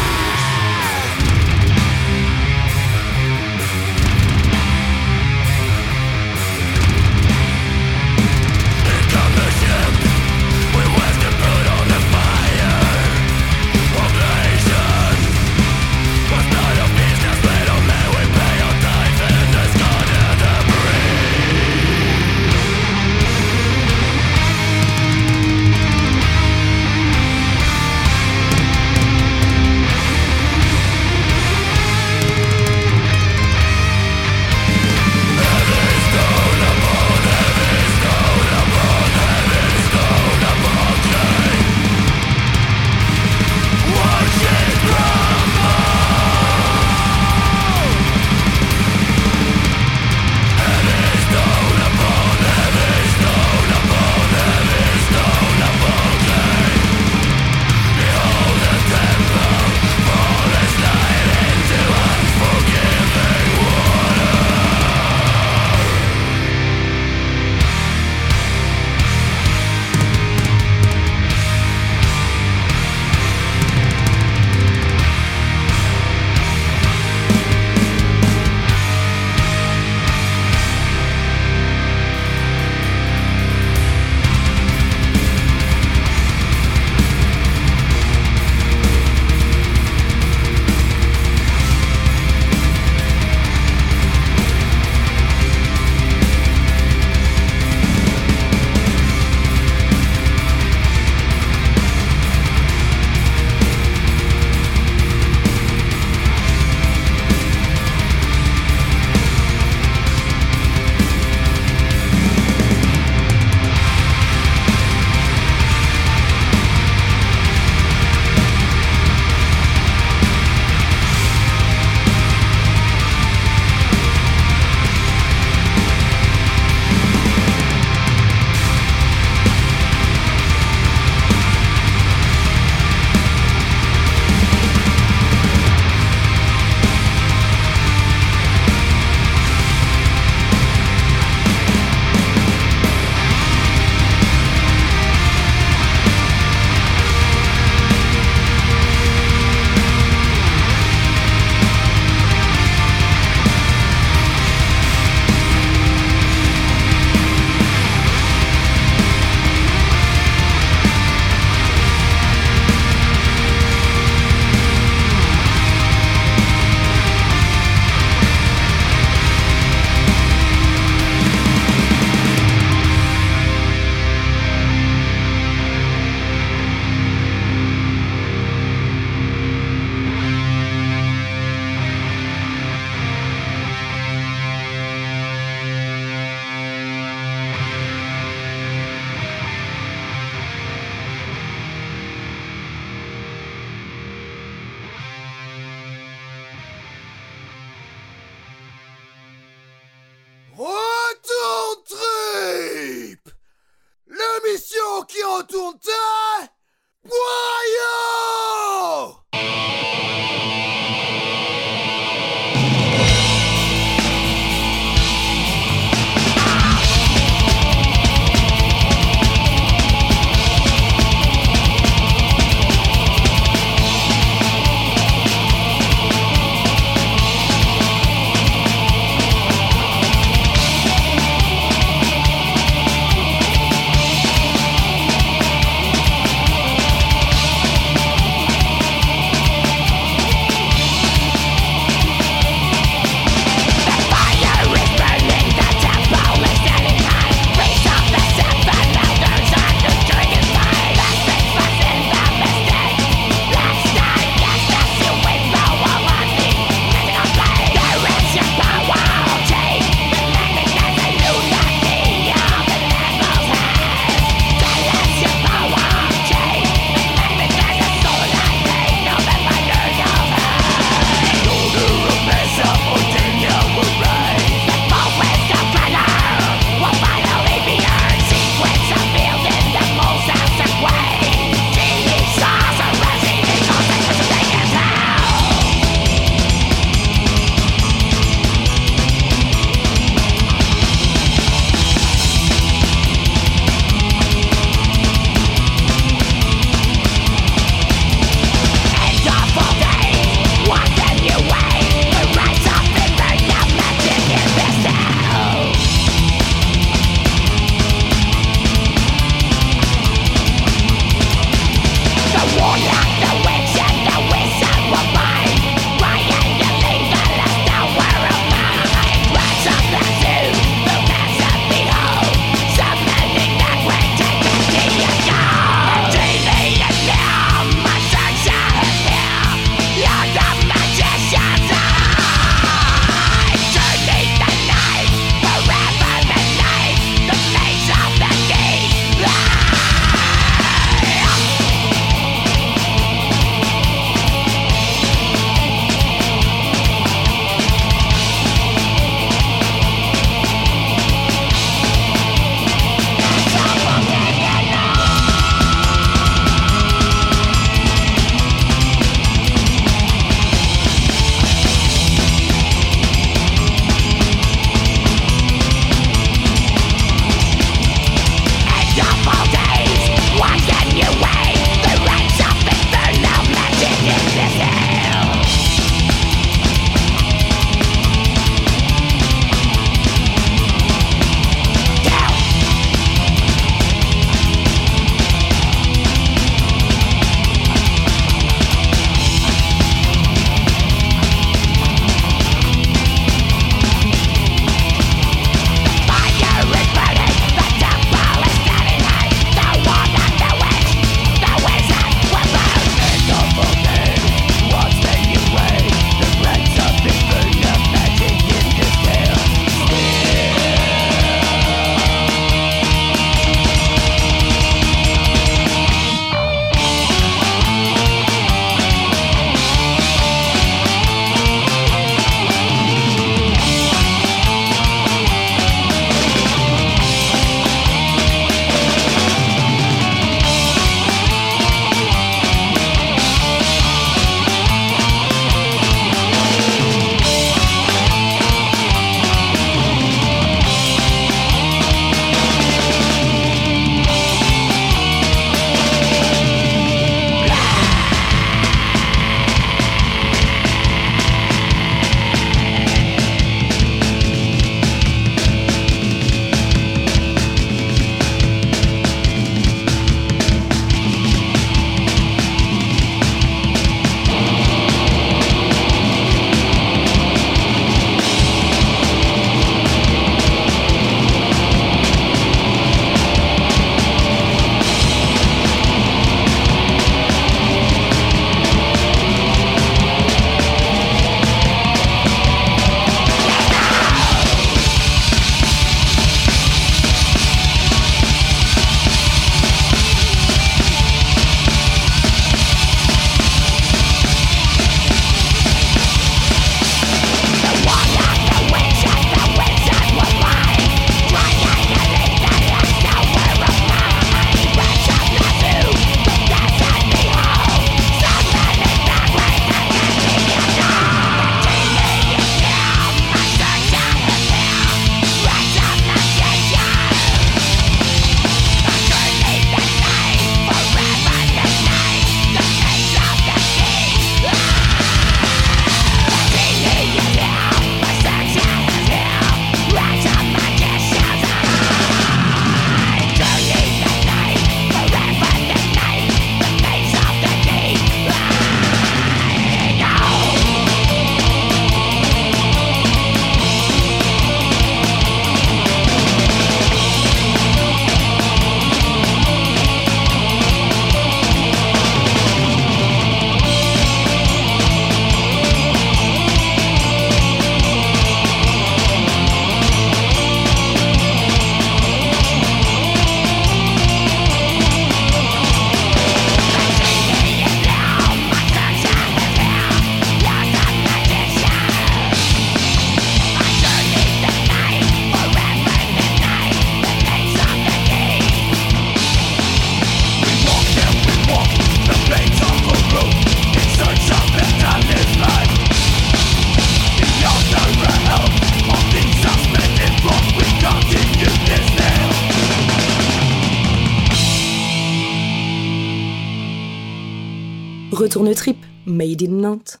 Made in Nantes.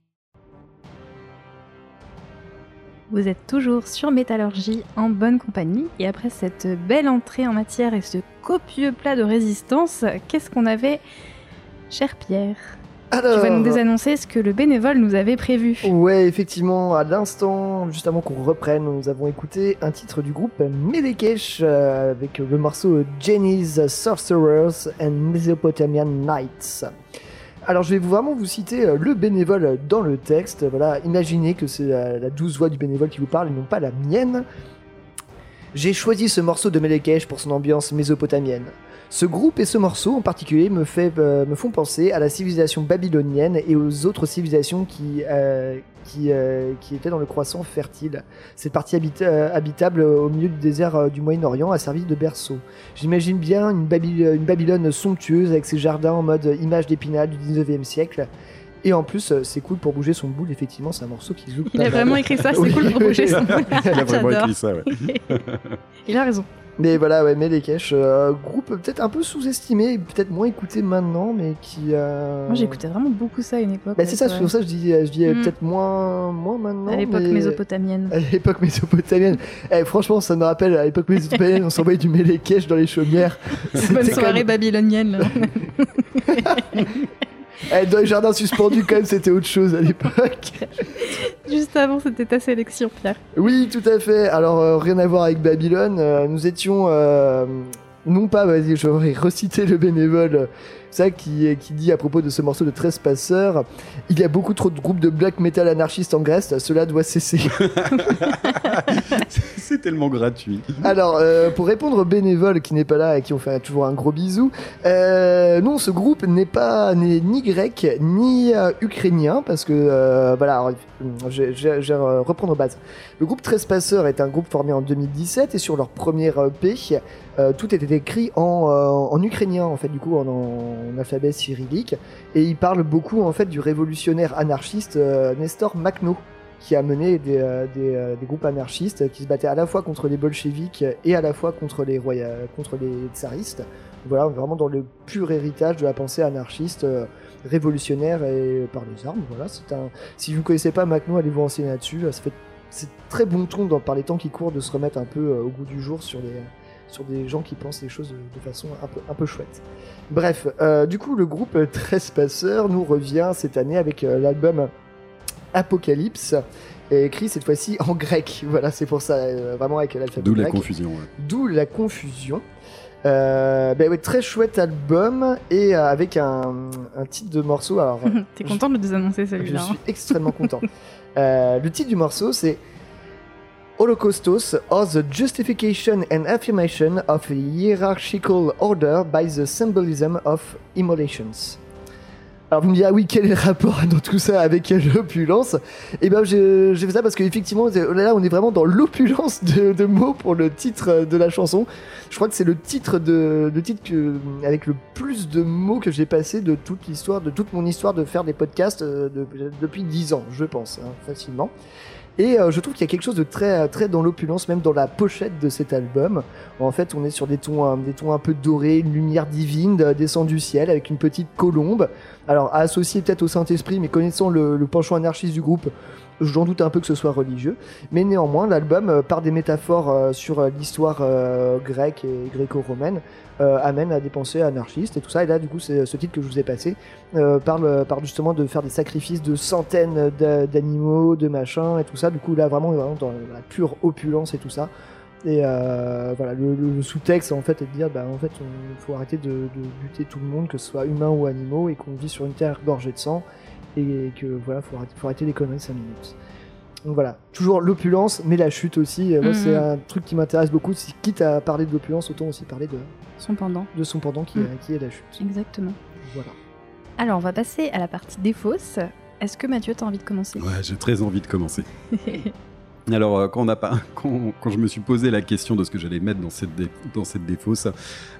Vous êtes toujours sur Métallurgie en bonne compagnie et après cette belle entrée en matière et ce copieux plat de résistance, qu'est-ce qu'on avait, cher Pierre? Alors, Tu vas nous désannoncer ce que le bénévole nous avait prévu. Ouais, effectivement, à l'instant, juste avant qu'on reprenne, nous avons écouté un titre du groupe Melekesh euh, avec le morceau Jenny's Sorcerers and Mesopotamian Nights. Alors, je vais vraiment vous citer euh, le bénévole dans le texte. Voilà, imaginez que c'est la, la douce voix du bénévole qui vous parle et non pas la mienne. J'ai choisi ce morceau de Melekesh pour son ambiance mésopotamienne. Ce groupe et ce morceau en particulier me, fait, euh, me font penser à la civilisation babylonienne et aux autres civilisations qui, euh, qui, euh, qui étaient dans le croissant fertile. Cette partie habita- habitable au milieu du désert euh, du Moyen-Orient a servi de berceau. J'imagine bien une, Baby- une Babylone somptueuse avec ses jardins en mode image d'épinal du 19e siècle. Et en plus, c'est cool pour bouger son boule, effectivement, c'est un morceau qui joue Il pas a mal. vraiment écrit ça, c'est Oui. cool pour bouger son [LAUGHS] boule. Il a vraiment J'adore. écrit ça, ouais. [LAUGHS] Il a raison. Mais voilà, ouais, Melekesh, euh, groupe peut-être un peu sous-estimé, peut-être moins écouté maintenant, mais qui. euh, Moi j'écoutais vraiment beaucoup ça à une époque. Bah, c'est ça, c'est pour ça que je dis, je dis euh, Mm. peut-être moins, moins maintenant. À l'époque mais- mésopotamienne. [LAUGHS] À l'époque mésopotamienne. Eh, franchement, ça me rappelle, à l'époque mésopotamienne, on s'envoyait du Melekesh dans les chaumières. Bonne soirée même- babylonienne. [LAUGHS] Eh, dans les jardins suspendus, quand même, c'était autre chose à l'époque. Juste avant, c'était ta sélection, Pierre. Oui, tout à fait. Alors, euh, rien à voir avec Babylone. euh, nous étions. euh, non pas, vas-y, je vais reciter le bénévole. Ça qui, qui dit à propos de ce morceau de 13 passeurs Il y a beaucoup trop de groupes de black metal anarchistes en Grèce, cela doit cesser. [LAUGHS] C'est tellement gratuit. Alors, euh, pour répondre aux bénévoles qui n'est pas là et qui ont fait toujours un gros bisou, euh, non, ce groupe n'est pas ni grec ni euh, ukrainien parce que voilà, alors, je, je- reprendre aux bases. Le groupe 13 passeurs est un groupe formé en 2017 et sur leur première EP, tout était écrit en, en ukrainien en fait, du coup en, en alphabet cyrillique et il parle beaucoup en fait du révolutionnaire anarchiste euh, Nestor Makhno qui a mené des, euh, euh, des groupes anarchistes qui se battaient à la fois contre les bolcheviks et à la fois contre les, roya- contre les tsaristes. Voilà, vraiment dans le pur héritage de la pensée anarchiste, révolutionnaire et par les armes. Voilà, c'est un. Si vous ne connaissez pas Macno, allez vous renseigner là-dessus. C'est très bon ton dans, par les temps qui courent de se remettre un peu au goût du jour sur les sur des gens qui pensent les choses de, façon un peu, un peu chouette. Bref, euh, du coup, le groupe 13 Passeurs nous revient cette année avec euh, l'album Apocalypse, et écrit cette fois-ci en grec. [LAUGHS] Voilà, c'est pour ça, euh, vraiment avec l'alphabet D'où la confusion. ouais. D'où la confusion. Euh, ouais, très chouette album et euh, avec un, un titre de morceau. Alors, [LAUGHS] T'es content de le désannoncer je celui-là suis hein extrêmement content. [LAUGHS] Euh, le titre du morceau, c'est Holocaustos or the justification and affirmation of a hierarchical order by the symbolism of immolations. Alors vous me direz, ah oui, quel est le rapport [LAUGHS] dans tout ça avec l'opulence? Et ben j'ai fait ça parce qu'effectivement, là on est vraiment dans l'opulence de, mots pour le titre de la chanson. Je crois que c'est le titre de titre avec le plus de mots que j'ai passé de toute l'histoire, de toute mon histoire de faire des podcasts euh, de- depuis 10 ans, je pense, hein, facilement. Et euh, je trouve qu'il y a quelque chose de très, très dans l'opulence, même dans la pochette de cet album. En fait, on est sur des tons, euh, un peu dorés, une lumière divine euh, descend du ciel avec une petite colombe. Alors, à associer peut-être au Saint-Esprit, mais connaissant le, penchant anarchiste du groupe, j'en doute un peu que ce soit religieux. Mais néanmoins, l'album, par des métaphores sur l'histoire grecque et gréco-romaine, amène à des pensées anarchistes et tout ça. Et là, du coup, c'est ce titre que je vous ai passé euh, parle, parle justement de faire des sacrifices de centaines d'a- d'animaux, de machins et tout ça. Du coup, là, vraiment, vraiment dans la pure opulence et tout ça. Et euh, voilà, le, sous-texte en fait est de dire, bah en fait, il faut arrêter de, de buter tout le monde, que ce soit humain ou animaux, et qu'on vit sur une terre gorgée de sang, et que voilà, faut arrêter, faut arrêter les conneries 5 minutes. Donc voilà, toujours l'opulence, mais la chute aussi. Euh, Moi, Mhm. c'est un truc qui m'intéresse beaucoup. C'est quitte à parler de l'opulence, autant aussi parler de, Son pendant. de son pendant qui, Mhm. est- qui est la chute. Exactement. Voilà. Alors, on va passer à la partie des fausses. Est-ce que Mathieu, t'as envie de commencer? Ouais, j'ai très envie de commencer. [LAUGHS] Alors, euh, quand, on a pas, [LAUGHS] quand, quand je me suis posé la question de ce que j'allais mettre dans cette, dé- dans cette défausse,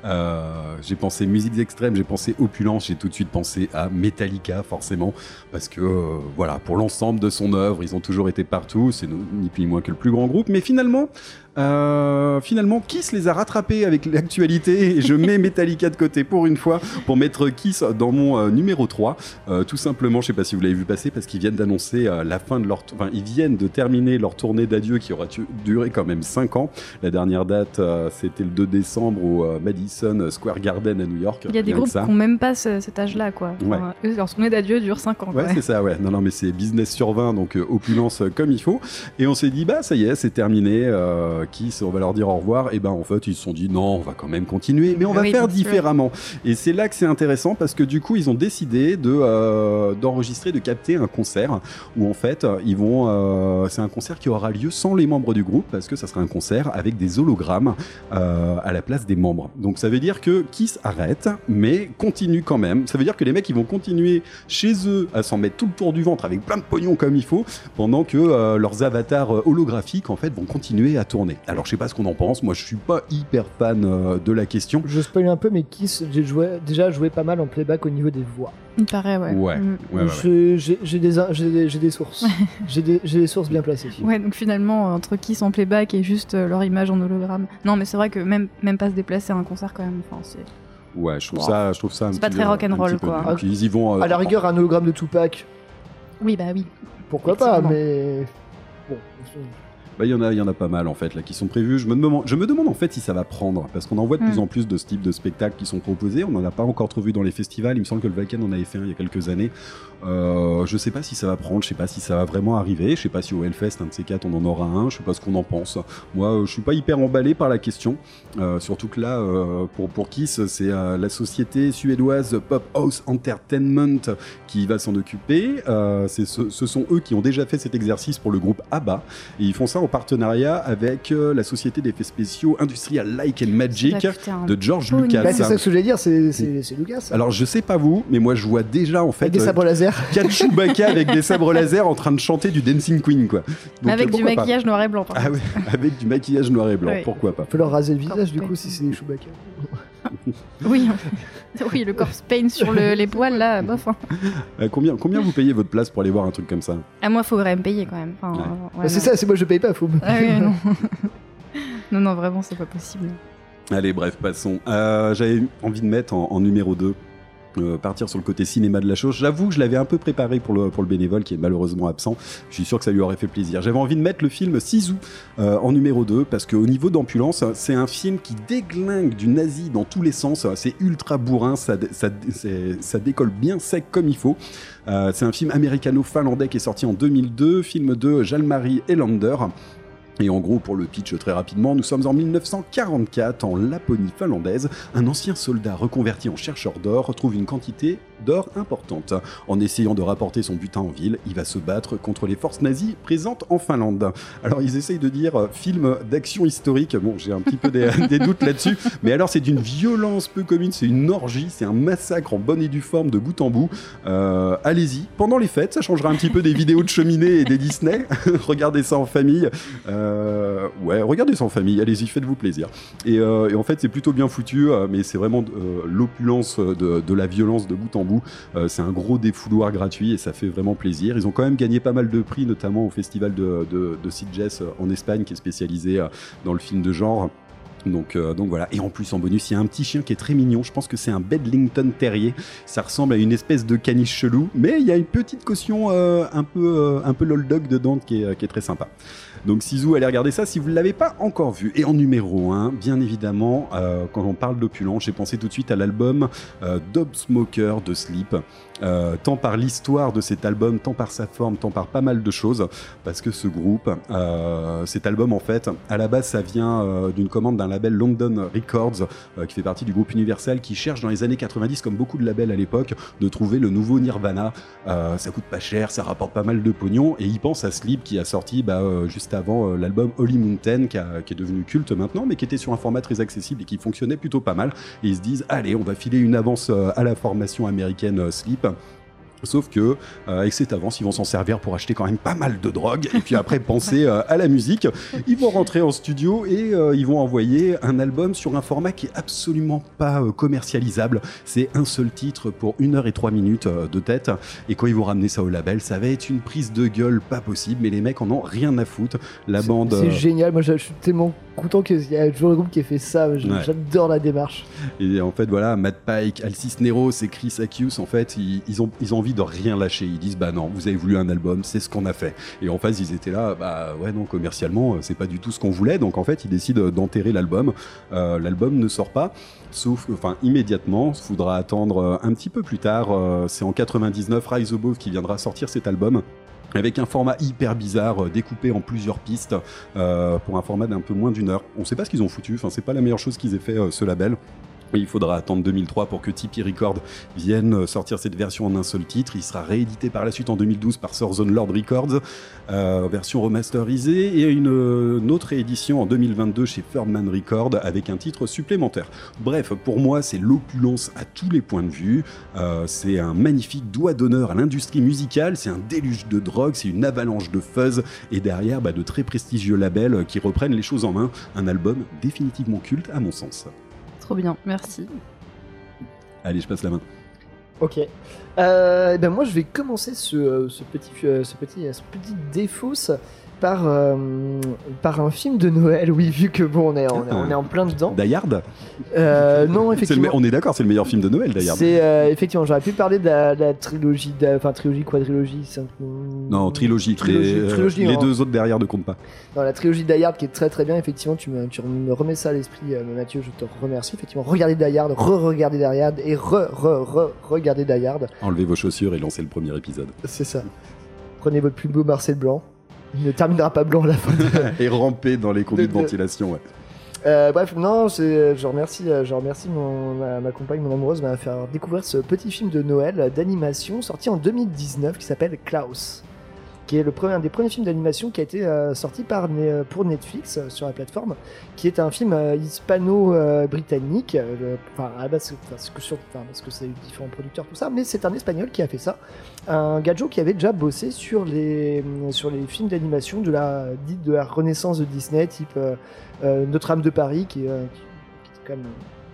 euh, j'ai pensé musiques extrêmes, j'ai pensé opulence, j'ai tout de suite pensé à Metallica, forcément, parce que, euh, voilà, pour l'ensemble de son œuvre, ils ont toujours été partout, c'est ni plus ni moins que le plus grand groupe, mais finalement, Euh, finalement, Kiss les a rattrapés avec l'actualité et je mets [LAUGHS] Metallica de côté pour une fois pour mettre Kiss dans mon euh, numéro 3. Euh, tout simplement, je sais pas si vous l'avez vu passer parce qu'ils viennent d'annoncer la fin de leur enfin ils viennent de terminer leur tournée d'adieu qui aura duré quand même 5 ans. La dernière date euh, c'était le 2 décembre au euh, Madison Square Garden à New York. Il y a des groupes qui n'ont même pas ce- cet âge-là, quoi. Ouais. Enfin, eux, leur tournée d'adieu dure 5 ans. Ouais, c'est ça, ouais. Non, non, mais c'est business sur 20, donc euh, opulence comme il faut. Et on s'est dit, bah, ça y est, c'est terminé. Euh, Kiss, on va leur dire au revoir. Et ben, en fait, ils se sont dit, non, on va quand même continuer, mais on va Oui, faire différemment. Et c'est là que c'est intéressant parce que du coup, ils ont décidé de euh, d'enregistrer, de capter un concert où en fait, ils vont. euh, c'est un concert qui aura lieu sans les membres du groupe parce que ça sera un concert avec des hologrammes euh, à la place des membres. Donc ça veut dire que Kiss arrête, mais continue quand même. Ça veut dire que les mecs, ils vont continuer chez eux à s'en mettre tout le tour du ventre avec plein de pognon comme il faut, pendant que euh, leurs avatars euh, holographiques en fait vont continuer à tourner. Alors je sais pas ce qu'on en pense. Moi, je suis pas hyper fan de la question. Je spoil un peu, mais Kiss, j'ai joué, déjà joué pas mal en playback au niveau des voix. Il paraît, ouais. Ouais. Ouais, ouais, ouais. Je- J'ai des, sources. [LAUGHS] j'ai des, sources bien placées. Ouais, donc finalement, entre Kiss en playback et juste euh, leur image en hologramme. Non, mais c'est vrai que même, même pas se déplacer à un concert, quand même. Enfin, c'est... Ouais, je trouve Wow. ça, je trouve ça. un C'est pas très rock'n'roll, quoi. Puis ils y vont. euh, À la rigueur, un hologramme de Tupac, Oui, bah oui. pourquoi pas, mais. Bon. Bah, il y en a, il y en a pas mal en fait là qui sont prévus. Je me demande, je me demande en fait si ça va prendre parce qu'on en voit de Mm. plus en plus de ce type de spectacles qui sont proposés. On n'en a pas encore trop vu dans les festivals. Il me semble que le Vaken en avait fait un il y a quelques années. Euh, je sais pas si ça va prendre, je sais pas si ça va vraiment arriver. Je sais pas si au Hellfest un de ces quatre on en aura un. Je sais pas ce qu'on en pense. Moi, euh, je suis pas hyper emballé par la question. Euh, surtout que là, euh, pour pour Kiss, c'est euh, la société suédoise Pop House Entertainment qui va s'en occuper. Euh, c'est ce, ce sont eux qui ont déjà fait cet exercice pour le groupe ABBA. Et ils font ça en partenariat avec euh, la société d'effets spéciaux Industrial Light and Magic de George. Lucas. Bah, c'est ça que je voulais dire, c'est c'est- c'est Lucas. Alors je sais pas vous, mais moi je vois déjà en fait Avec des sabres laser. [LAUGHS] quatre Chewbacca avec des sabres laser en train de chanter du Dancing Queen quoi. Donc, Avec du maquillage noir et blanc, par Ah ouais, avec du maquillage noir et blanc, pourquoi pas. Faut leur raser le visage, Corps du coup, si c'est des Chewbacca. [LAUGHS] Oui, [LAUGHS] oui, le corpse paint sur le- les poils, là, bof. hein. Euh, combien, combien vous payez votre place pour aller voir un truc comme ça? Ah, moi, faudrait me payer quand même. Enfin, Ouais. euh, ouais, Bah, c'est ça, c'est moi je paye pas, faut me. Ah oui, non. non, non, vraiment, c'est pas possible. Allez, bref, passons. Euh, J'avais envie de mettre en, en numéro 2. Euh, partir sur le côté cinéma de la chose. J'avoue que je l'avais un peu préparé pour le, pour le bénévole qui est malheureusement absent. Je suis sûr que ça lui aurait fait plaisir. J'avais envie de mettre le film Sisu euh, en numéro 2 parce qu'au niveau d'ambulance, c'est un film qui déglingue du nazi dans tous les sens. C'est ultra bourrin, ça, ça, ça décolle bien sec comme il faut. Euh, c'est un film américano-finlandais qui est sorti en 2002, film de Jalmari Elander. Et en gros, pour le pitch très rapidement, nous sommes en 1944 en Laponie finlandaise. Un ancien soldat reconverti en chercheur d'or trouve une quantité d'or importante. En essayant de rapporter son butin en ville, il va se battre contre les forces nazies présentes en Finlande. Alors ils essayent de dire euh, film d'action historique. Bon, j'ai un petit peu [LAUGHS] des, doutes là-dessus, mais alors c'est d'une violence peu commune, c'est une orgie, c'est un massacre en bonne et due forme de bout en bout. Euh, Allez-y, pendant les fêtes, ça changera un petit peu des vidéos de cheminée et des Disney. [LAUGHS] Regardez ça en famille. Euh, ouais, regardez ça en famille, allez-y, faites-vous plaisir. Et, en fait, c'est plutôt bien foutu, mais c'est vraiment l'opulence de la violence de bout en bout. Euh, c'est un gros défouloir gratuit et ça fait vraiment plaisir. Ils ont quand même gagné pas mal de prix, notamment au festival de, de, Sitges en Espagne, qui est spécialisé euh, dans le film de genre. Donc, euh, voilà. Et en plus, en bonus, il y a un petit chien qui est très mignon. Je pense que c'est un Bedlington Terrier. Ça ressemble à une espèce de caniche chelou, mais il y a une petite caution euh, un peu, euh, dog dedans qui est très sympa. Donc Sisu, allez regarder ça si vous ne l'avez pas encore vu. Et en numéro 1, bien évidemment, euh, quand on parle d'opulence, j'ai pensé tout de suite à l'album euh, Smoker de Sleep. Euh, tant par l'histoire de cet album, tant par sa forme, tant par pas mal de choses, parce que ce groupe, euh, cet album en fait, à la base ça vient d'une commande d'un label London Records, qui fait partie du groupe Universal, qui cherche dans les années 90, comme beaucoup de labels à l'époque, de trouver le nouveau Nirvana. Ça coûte pas cher, ça rapporte pas mal de pognon, et ils pensent à Sleep qui a sorti bah, euh, avant euh, l'album Holy Mountain, qui, qui est devenu culte maintenant, mais qui était sur un format très accessible et qui fonctionnait plutôt pas mal. Et ils se disent, allez, on va filer une avance euh, à la formation américaine euh, Sleep. Sauf que euh, avec cette avance, ils vont s'en servir pour acheter quand même pas mal de drogue et puis après penser euh, à la musique. Ils vont rentrer en studio et euh, ils vont envoyer un album sur un format qui est absolument pas commercialisable. C'est un seul titre pour une heure et trois minutes de tête. Et quand ils vont ramener ça au label, ça va être une prise de gueule pas possible. Mais les mecs en ont rien à foutre. La C'est- bande. C'est génial, moi je suis tellement content qu'il y ait toujours le groupe qui ait fait ça, Ouais. j'adore la démarche. Et en fait, voilà, Matt Pike, Alcis Nero et Chris Akius, en fait, ils, ils ont, ils ont envie de rien lâcher. Ils disent, bah non, vous avez voulu un album, c'est ce qu'on a fait. Et en face, ils étaient là, bah ouais, non, commercialement, euh, c'est pas du tout ce qu'on voulait. Donc en fait, ils décident d'enterrer l'album. Euh, l'album ne sort pas, sauf, enfin, immédiatement. Il faudra attendre euh, un petit peu plus tard. Euh, c'est en 99, Rise Above qui viendra sortir cet album. Avec un format hyper bizarre, euh, découpé en plusieurs pistes, euh, pour un format d'un peu moins d'une heure. On sait pas ce qu'ils ont foutu, enfin, c'est pas la meilleure chose qu'ils aient fait euh, ce label. Il faudra attendre 2003 pour que Tipeee Records vienne euh, sortir cette version en un seul titre. Il sera réédité par la suite en 2012 par Southern Lord Records, euh, version remasterisée, et une, euh, autre réédition en 2022 chez Ferdman Records avec un titre supplémentaire. Bref, pour moi, c'est l'opulence à tous les points de vue. C'est un magnifique doigt d'honneur à l'industrie musicale. C'est un déluge de drogue, c'est une avalanche de fuzz, et derrière, bah, de très prestigieux labels qui reprennent les choses en main. Un album définitivement culte à mon sens. Trop bien, merci. Allez, je passe la main. Ok. Euh, eh ben moi je vais commencer ce, euh, ce petit, euh, ce petit, ce petit défausse par, euh, par un film de Noël, oui, vu que bon, on est, on est, on est en plein dedans. Die Hard Euh, non, effectivement. me- On est d'accord, c'est le meilleur film de Noël, Die Hard. C'est euh, effectivement, j'aurais pu parler de la, de la trilogie, enfin trilogie, quadrilogie, cinq- Non, trilogie. Trilogie, les, trilogie, les deux autres derrière ne comptent pas. dans la trilogie Die Hard qui est très très bien. Effectivement, tu me, tu me remets ça à l'esprit, Mathieu. Je te remercie. Effectivement, regardez Die Hard, re-regardez Die Hard et re-re-re-regardez Die Hard. Enlevez vos chaussures et lancez le premier épisode. C'est ça. Prenez votre plus beau Marcel blanc. Il ne terminera pas blanc à la fin. de- [LAUGHS] et rampez dans les conduits de, De- de- ventilation. Ouais. Euh, bref, non, c'est- je remercie, euh, je remercie mon, ma, ma compagne, mon amoureuse, m'a fait découvrir ce petit film de Noël euh, d'animation sorti en 2019 qui s'appelle Klaus, qui est le premier, un des premiers films d'animation qui a été euh, sorti par, Ne- pour Netflix euh, sur la plateforme, qui est un film euh, hispano-britannique, euh, enfin, à la base, c'est que sur- parce que c'est différents producteurs, tout ça, mais c'est un espagnol qui a fait ça, un gadjo qui avait déjà bossé sur les, sur les films d'animation de la, dite de la renaissance de Disney, type euh, euh, Notre-Dame de Paris, qui euh, qui- qui est quand même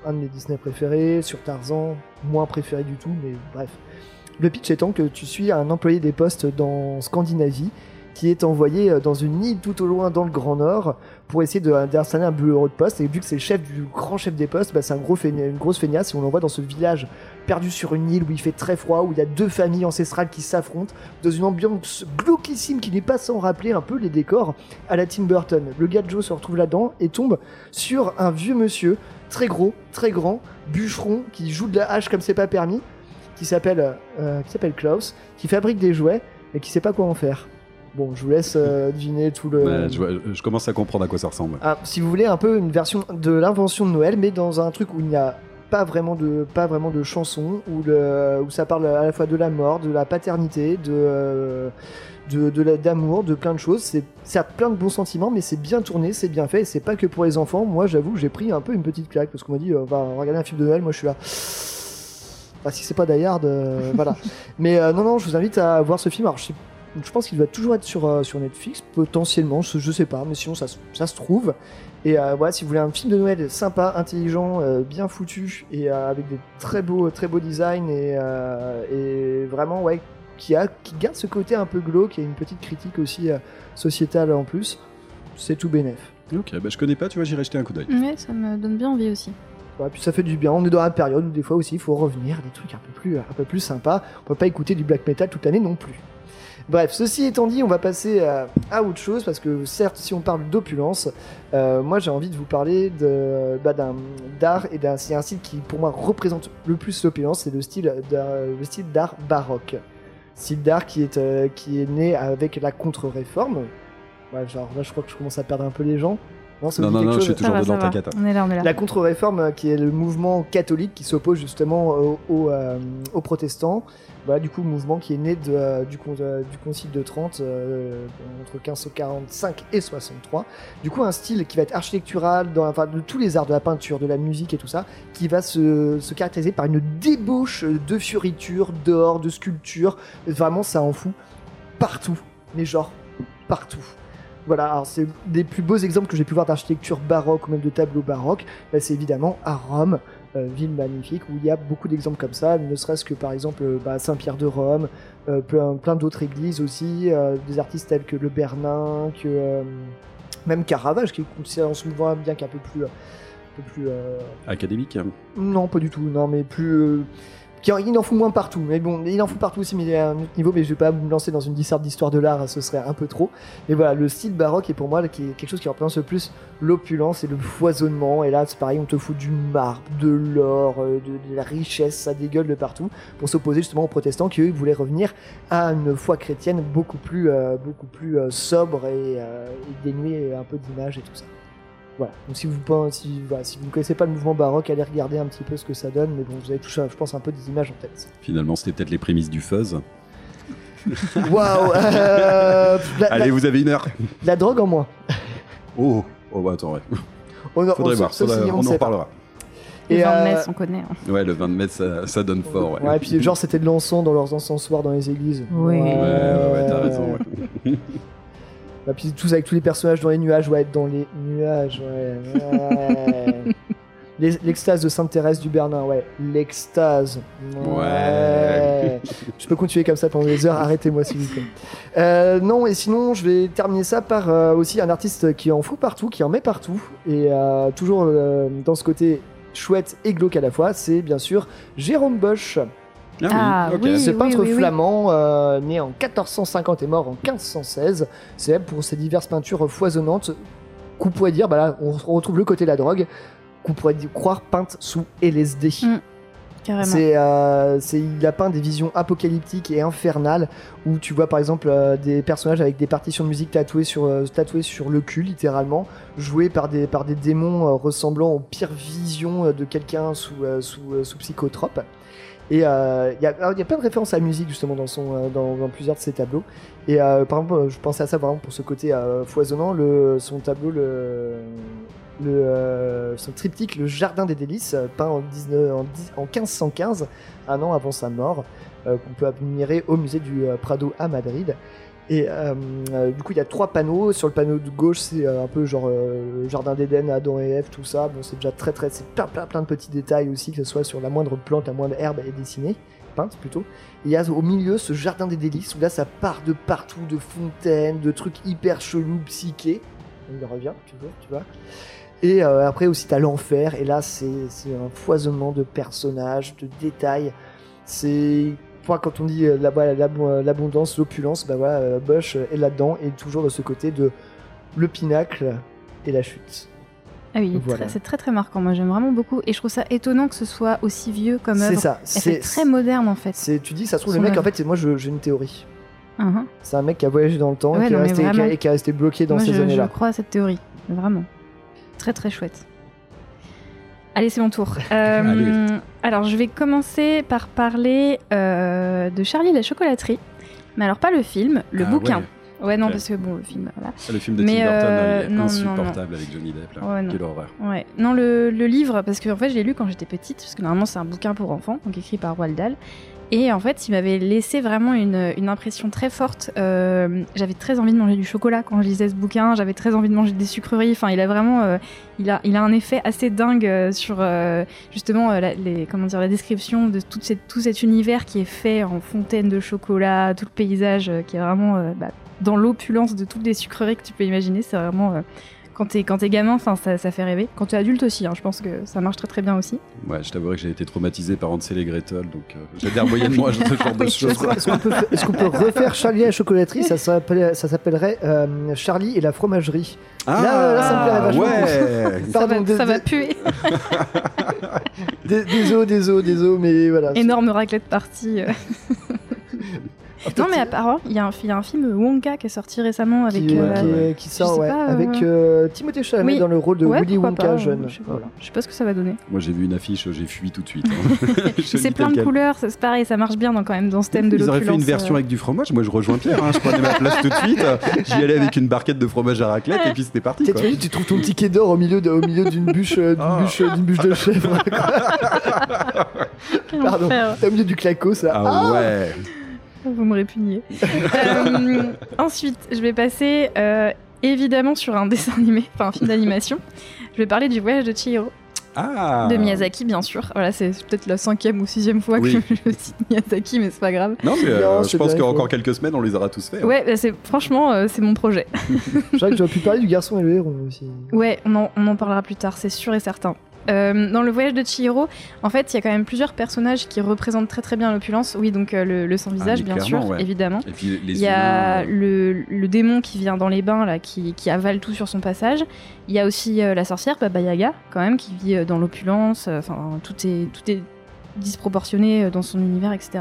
un de mes Disney préférés, sur Tarzan, moins préféré du tout, mais bref. Le pitch étant que tu suis un employé des postes dans Scandinavie qui est envoyé euh, dans une île tout au loin dans le Grand Nord pour essayer de- d'installer un bureau de poste. Et vu que c'est le chef du grand chef des postes, bah, c'est un gros une grosse feignasse et on l'envoie dans ce village perdu sur une île où il fait très froid, où il y a deux familles ancestrales qui s'affrontent dans une ambiance glauquissime qui n'est pas sans rappeler un peu les décors à la Tim Burton. Le gars Joe se retrouve là-dedans et tombe sur un vieux monsieur très gros, très grand, bûcheron qui joue de la hache comme c'est pas permis, qui s'appelle euh, qui s'appelle Klaus, qui fabrique des jouets et qui sait pas quoi en faire. Bon, je vous laisse euh, [LAUGHS] deviner tout le. Je, commence à comprendre à quoi ça ressemble. Ah, si vous voulez un peu une version de l'invention de Noël, mais dans un truc où il n'y a pas vraiment de pas vraiment de chansons, où le où ça parle à la fois de la mort, de la paternité, de euh, de, de d'amour, de plein de choses. C'est certes plein de bons sentiments, mais c'est bien tourné, c'est bien fait. et C'est pas que pour les enfants. Moi, j'avoue, j'ai pris un peu une petite claque parce qu'on m'a dit, euh, va regarder un film de Noël. Moi, je suis là. Si c'est pas Die Hard, euh, voilà. [LAUGHS] Mais euh, non, non, je vous invite à voir ce film. Alors, je, sais- je pense qu'il doit toujours être sur, euh, sur Netflix, potentiellement, je, je sais pas, mais sinon ça, se- ça se trouve. Et euh, voilà, si vous voulez un film de Noël sympa, intelligent, euh, bien foutu et euh, avec des très beaux, très beaux designs et, euh, et vraiment, ouais, qui, a, qui garde ce côté un peu glauque et une petite critique aussi euh, sociétale en plus, c'est tout bénef. Ok, bah, je connais pas, tu vois, j'irai jeter un coup d'œil. Ouais, ça me donne bien envie aussi. Puis ça fait du bien. On est dans la période où des fois aussi il faut revenir des trucs un peu plus, un peu plus sympas. On peut pas écouter du black metal toute l'année non plus. Bref, ceci étant dit, on va passer à, à autre chose parce que certes, si on parle d'opulence, euh, moi j'ai envie de vous parler de bah, d'un d'art et d'un c'est un style qui pour moi représente le plus l'opulence, c'est le style le style d'art baroque. Style d'art qui est euh, qui est né avec la contre-réforme. Genre là je crois que je commence à perdre un peu les gens. Non, ça Non, non, je chose suis toujours va, dedans, t'inquiète. On est là, on est là. La contre-réforme, euh, qui est le mouvement catholique qui s'oppose justement au, euh, aux protestants. Voilà, du coup, mouvement qui est né de, euh, du, con- euh, du Concile de Trente euh, entre 1545 et 63. Du coup, un style qui va être architectural, dans, enfin, de tous les arts, de la peinture, de la musique et tout ça, qui va se, se caractériser par une débauche de fioritures, d'or, de sculptures. Vraiment, ça en fout partout. Mais genre, partout. Voilà, alors c'est des plus beaux exemples que j'ai pu voir d'architecture baroque ou même de tableaux baroques. Là, c'est évidemment à Rome, euh, ville magnifique, où il y a beaucoup d'exemples comme ça, ne serait-ce que par exemple euh, bah, Saint-Pierre de Rome, euh, plein, plein d'autres églises aussi, euh, des artistes tels que Le Bernin, que même Caravage, qui est considéré en ce moment bien qu'un peu plus... un peu plus Académique. non, pas du tout, non, mais plus... il en fout moins partout, mais bon, il en fout partout aussi, mais à un autre niveau, mais je vais pas me lancer dans une disserte d'histoire de l'art, ce serait un peu trop. Mais voilà, le style baroque est pour moi quelque chose qui représente le plus l'opulence et le foisonnement, et là c'est pareil, on te fout du marbre, de l'or, euh, de, la richesse, ça dégueule de partout, pour s'opposer justement aux protestants qui eux voulaient revenir à une foi chrétienne beaucoup plus, euh, euh, sobre et, et dénuée un peu d'image et tout ça. Voilà. Donc si vous pensez, si, voilà, si vous ne connaissez pas le mouvement baroque, allez regarder un petit peu ce que ça donne. Mais bon, vous avez touché, je pense, un peu des images en tête. Finalement, c'était peut-être les prémices du fuzz. [LAUGHS] Waouh euh, [LAUGHS] la, Allez, la- vous avez une heure. la drogue en moins. Oh, oh bah, attends, ouais. On, Faudrait on- voir, ça, faudrait- on, en parlera. Et, vins de euh, on connaît. hein. Ouais, le 20 mètres, ça, ça donne fort, ouais. Ouais, puis genre c'était de l'encens dans leurs encensoirs dans les églises. Oui. Ouais, ouais, ouais, t'as raison, ouais. [LAUGHS] Bah, puis tous avec tous les personnages dans les nuages, ouais, dans les nuages, ouais. [LAUGHS] L'extase de Sainte-Thérèse du Bernin, ouais. L'extase. Ouais. Je peux continuer comme ça pendant des heures, arrêtez-moi s'il vous plaît. Euh, non, et sinon, je vais terminer ça par euh, aussi un artiste qui en fout partout, qui en met partout, et euh, toujours dans ce côté chouette et glauque à la fois, c'est bien sûr Jérôme Bosch. Ah, oui. Ce peintre oui, oui. flamand, euh, né en 1450 et mort en 1516, célèbre pour ses diverses peintures foisonnantes, qu'on pourrait dire, bah là, on retrouve le côté de la drogue, qu'on pourrait dire- croire peintes sous LSD. Mm. C'est, euh, c'est, il a peint des visions apocalyptiques et infernales où tu vois par exemple euh, des personnages avec des partitions de musique tatouées sur, euh, tatouées sur le cul littéralement, joués par des, par des démons euh, ressemblant aux pires visions de quelqu'un sous, euh, sous, euh, sous psychotrope. Et euh, il y, a, plein de références à la musique justement dans, euh, plusieurs de ses tableaux. Et euh, par exemple, je pensais à ça pour ce côté foisonnant, son tableau, le, son triptyque, le Jardin des Délices, peint en, 19 en, 10 en 1515, un an avant sa mort, qu'on peut admirer au musée du Prado à Madrid. Et euh, euh, du coup, il y a trois panneaux. Sur le panneau de gauche, c'est euh, un peu genre le Jardin d'Éden, Adam et Ève, tout ça. Bon, c'est déjà très très, c'est plein, plein plein de petits détails aussi, que ce soit sur la moindre plante, la moindre herbe est dessinée, peinte plutôt. Et il y a au milieu ce Jardin des délices où là, ça part de partout, de fontaines, de trucs hyper chelous, psychés. Y revient, tu vois, tu vois. Et après aussi, t'as l'enfer. Et là, c'est un foisonnement de personnages, de détails. C'est quand on dit euh, l'ab- l'abondance, l'opulence, bah voilà, euh, Bosch est là-dedans et toujours de ce côté de le pinacle et la chute. Ah oui, Voilà. c'est très très marquant. Moi, j'aime vraiment beaucoup. Et je trouve ça étonnant que ce soit aussi vieux comme C'est œuvre. ça. Elle fait très moderne en fait. c'est- Tu dis, ça se trouve, le mec, en fait, c'est- moi, j'ai une théorie. Mhm. C'est un mec qui a voyagé dans le temps Ouais, et, qui non, resté, a- vraiment. et qui est resté bloqué dans Moi, ces je, je années-là. crois à cette théorie. Vraiment. Très très chouette. Allez, c'est mon tour. [LAUGHS] Euh, alors, je vais commencer par parler euh, de Charlie et la chocolaterie. Mais alors, pas le film, le Ah, bouquin. ouais. Ouais, non, parce que bon, le film, voilà. Ah, Le film de Mais, Tim Burton, euh, il est non, non, insupportable avec Johnny Depp. Là. Ouais, non. Quelle horreur. Ouais. Non, le, le livre, parce que en fait, je l'ai lu quand j'étais petite, parce que normalement, c'est un bouquin pour enfants, donc écrit par Roald Dahl. Et en fait, il m'avait laissé vraiment une, une impression très forte. Euh, j'avais très envie de manger du chocolat quand je lisais ce bouquin. J'avais très envie de manger des sucreries. Enfin, il a vraiment, euh, il a, il a un effet assez dingue euh, sur euh, justement euh, la, les, comment dire, la description de toute cette, tout cet univers qui est fait en fontaine de chocolat, tout le paysage qui est vraiment bah, dans l'opulence de toutes les sucreries que tu peux imaginer. C'est vraiment quand t'es quand t'es gamin, ça, ça fait rêver. Quand t'es adulte aussi, hein, je pense que ça marche très très bien aussi. Ouais, je t'avouerai que j'ai été traumatisé par Hansel et Gretel, donc euh, j'adhère moyennement à ce genre [LAUGHS] de choses. Est-ce qu'on- peut, est-ce qu'on peut refaire Charlie et la chocolaterie? Ça s'appelle- ça s'appellerait euh, Charlie et la fromagerie. Ah, Là, là, ça me plairait vachement. ouais Ça Pardon, va, dés- ça va puer. dés- Désolé, désolé, désolé, mais voilà. Énorme raclette partie. [LAUGHS] euh. Non, mais apparemment, il y, a un- il y a un film Wonka qui est sorti récemment avec. qui, euh, qui- ouais. qui sort sais ouais, pas, avec euh, euh, Timothée Chalamet oui. dans le rôle de ouais, Willy Wonka pas, euh, jeune. Je sais, pas. Voilà. Je sais pas ce que ça va donner. Moi, j'ai vu une affiche, j'ai fui tout de suite. hein. [LAUGHS] C'est plein de couleurs, c'est pareil, ça marche bien dans, quand même dans ce thème de Ils auraient fait une l'opulence, version euh. avec du fromage. Moi, je rejoins Pierre. hein. Je prenais ma place tout de suite. J'y allais avec une barquette de fromage à raclette et puis c'était parti. Tu quoi. tu trouves ton ticket d'or au milieu de- au milieu d'une bûche, euh, d'une Ah. bûche, d'une bûche de chèvre. [LAUGHS] Pardon. T'es au milieu du claco, ça. Ah ouais. Vous me répugniez. Euh, ensuite, je vais passer euh, évidemment sur un dessin animé, enfin un film d'animation. Je vais parler du voyage de Chihiro, Ah. de Miyazaki bien sûr. Voilà, c'est peut-être la cinquième ou sixième fois Oui. que je cite Miyazaki, mais c'est pas grave. Non, mais euh, Non, je pense qu'encore quelques semaines, on les aura tous fait. hein. Ouais, bah, c'est franchement, euh, c'est mon projet. [LAUGHS] Je crois que j'aurais pu parler du garçon et le héros aussi. Ouais, on en, on en parlera plus tard, c'est sûr et certain. Euh, dans le voyage de Chihiro, en fait, il y a quand même plusieurs personnages qui représentent très très bien l'opulence. Oui, donc euh, le, le sans-visage, mais bien sûr, ouais. évidemment. Et puis les Il y a humains, euh, le, le démon qui vient dans les bains, là, qui, qui avale tout sur son passage. Il y a aussi euh, la sorcière, Baba Yaga, quand même, qui vit dans l'opulence. Enfin, tout est, tout est disproportionné dans son univers, etc.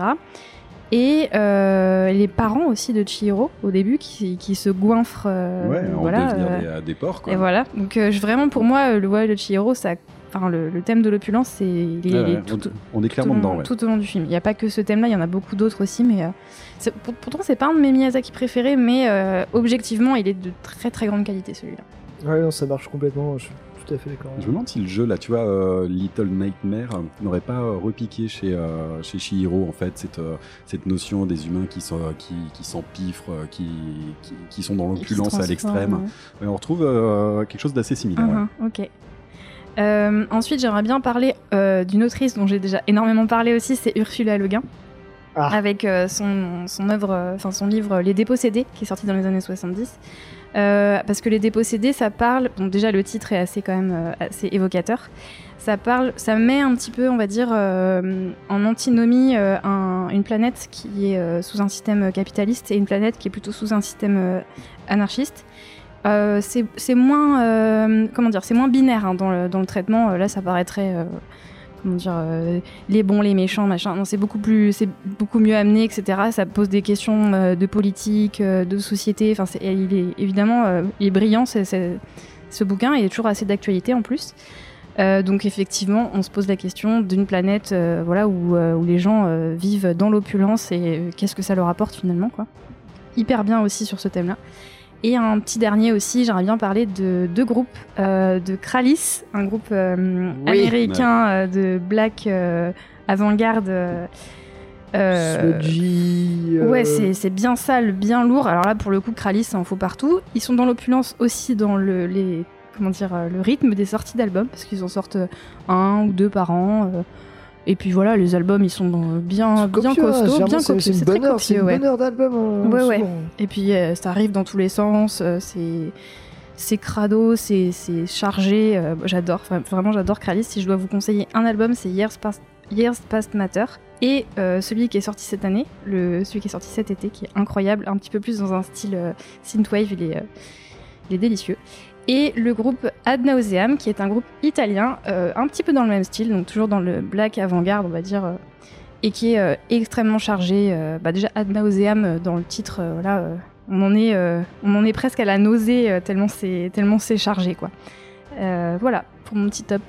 Et euh, les parents aussi de Chihiro, au début, qui, qui se goinfrent. euh, Ouais, on voilà, devenir euh, des, des porcs, quoi. et voilà. Donc, vraiment, pour moi, le voyage de Chihiro, ça, enfin, le, le thème de l'opulence, c'est il est- Ouais, il est ouais, tout, on, on est tout, clairement au long, dedans, ouais. tout au long du film. Il n'y a pas que ce thème-là, il y en a beaucoup d'autres aussi, mais euh, c'est- pour- pourtant c'est pas un de mes Miyazaki préférés, mais euh, objectivement il est de très très grande qualité celui-là. Ouais, non, ça marche complètement. Je suis tout à fait d'accord. Je me demande si le jeu, là, tu vois, euh, Little Nightmare, euh, n'aurait pas euh, repiqué chez, euh, chez Shihiro, en fait, cette, euh, cette notion des humains qui sont- qui, qui s'empiffrent, qui, qui, qui sont dans l'opulence à l'extrême. ouais. Ouais, on retrouve euh, quelque chose d'assez similaire. ouais. Mhm, ok. Euh, ensuite, j'aimerais bien parler euh, d'une autrice dont j'ai déjà énormément parlé aussi, c'est Ursula Le Guin, Ah. avec euh, son, son œuvre, enfin son livre Les Dépossédés, qui est sorti dans les années 70. Euh, parce que Les Dépossédés, ça parle. Bon, déjà le titre est assez quand même assez évocateur. Ça parle, ça met un petit peu, on va dire, en antinomie un- une planète qui est sous un système capitaliste et une planète qui est plutôt sous un système anarchiste. Euh, c'est moins euh, comment dire c'est moins binaire hein, dans, le, traitement. Euh, là ça paraîtrait comment dire les bons les méchants machin. Non c'est beaucoup plus c'est beaucoup mieux amené etc ça pose des questions de politique de société. Enfin il est évidemment il est brillant ce bouquin. Il est toujours assez d'actualité en plus. Donc effectivement, on se pose la question d'une planète, voilà, où, où les gens vivent dans l'opulence et qu'est-ce que ça leur apporte finalement, quoi. Hyper bien aussi sur ce thème-là. Et un petit dernier aussi, j'aimerais bien parler de deux groupes, euh, de Kralis, un groupe euh, Oui. américain euh, de black avant-garde. Sludgy, Ouais, c'est bien sale, bien lourd. Alors là, pour le coup, Kralis, ça en faut partout. Ils sont dans l'opulence aussi dans le, les, comment dire, le rythme des sorties d'albums, parce qu'ils en sortent un ou deux par an. Et puis voilà, les albums, ils sont bien, bien copieux, hein, costauds, bien c'est- copieux. C'est une bonne copieux, ouais. d'album. euh, Ouais, ouais. Et puis euh, ça arrive dans tous les sens, euh, c'est c'est crado, c'est chargé. euh, j'adore, Vra- vraiment j'adore Kralis. Si je dois vous conseiller un album, c'est Years Past, Years Past Matter. Et euh, celui qui est sorti cette année, le, celui qui est sorti cet été, qui est incroyable, un petit peu plus dans un style euh, synthwave, il est, il est délicieux. Et le groupe Ad Nauseam, qui est un groupe italien, euh, un petit peu dans le même style, donc toujours dans le black avant-garde, on va dire, euh, et qui est euh, extrêmement chargé. bah déjà Ad Nauseam dans le titre, voilà, on en est, on en est presque à la nausée tellement c'est, chargé, quoi. Voilà pour mon petit top.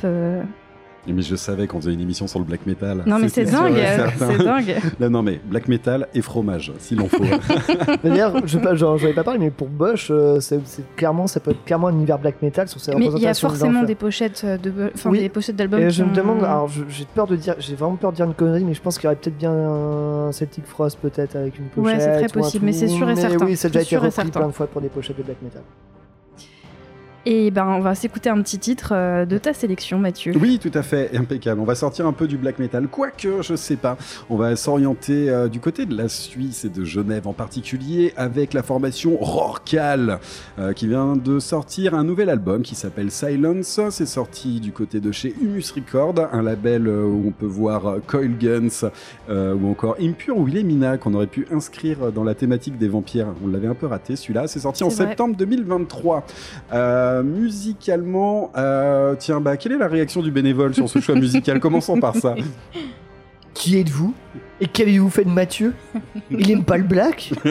Mais je savais qu'on faisait une émission sur le black metal. Non mais c'est dingue, certain. c'est dingue. Non, non, mais black metal et fromage, s'il en faut. [LAUGHS] D'ailleurs, je pas, genre, j'en avais pas parlé, mais pour Bosch, euh, c'est clairement, ça peut être clairement un univers black metal sur ses Mais il y a forcément des pochettes euh, de, enfin Oui. des pochettes d'albums. Et je me demande, alors j'ai peur de dire, j'ai vraiment peur de dire une connerie, mais je pense qu'il y aurait peut-être bien un Celtic Frost peut-être avec une Ouais, pochette. c'est très possible, mais c'est sûr et certain. oui, ça a déjà C'est été sûr et repris certain. plein de fois pour des pochettes de black metal. Et ben on va s'écouter un petit titre euh, de ta sélection, Mathieu. Oui, tout à fait, impeccable. On va sortir un peu du black metal, quoique, je sais pas. On va s'orienter euh, du côté de la Suisse et de Genève en particulier avec la formation Rorcal euh, qui vient de sortir un nouvel album qui s'appelle Silence. C'est sorti du côté de chez Humus Record, un label où on peut voir Coil Guns euh, ou encore Impure Wilhelmina qu'on aurait pu inscrire dans la thématique des vampires. On l'avait un peu raté celui-là. C'est sorti en vrai. septembre 2023. Euh, musicalement, euh, tiens, bah, quelle est la réaction du bénévole sur ce choix musical? Commençons par ça. [LAUGHS] Qui êtes-vous? Et qu'avez-vous fait de Mathieu? Il aime pas le black? [LAUGHS]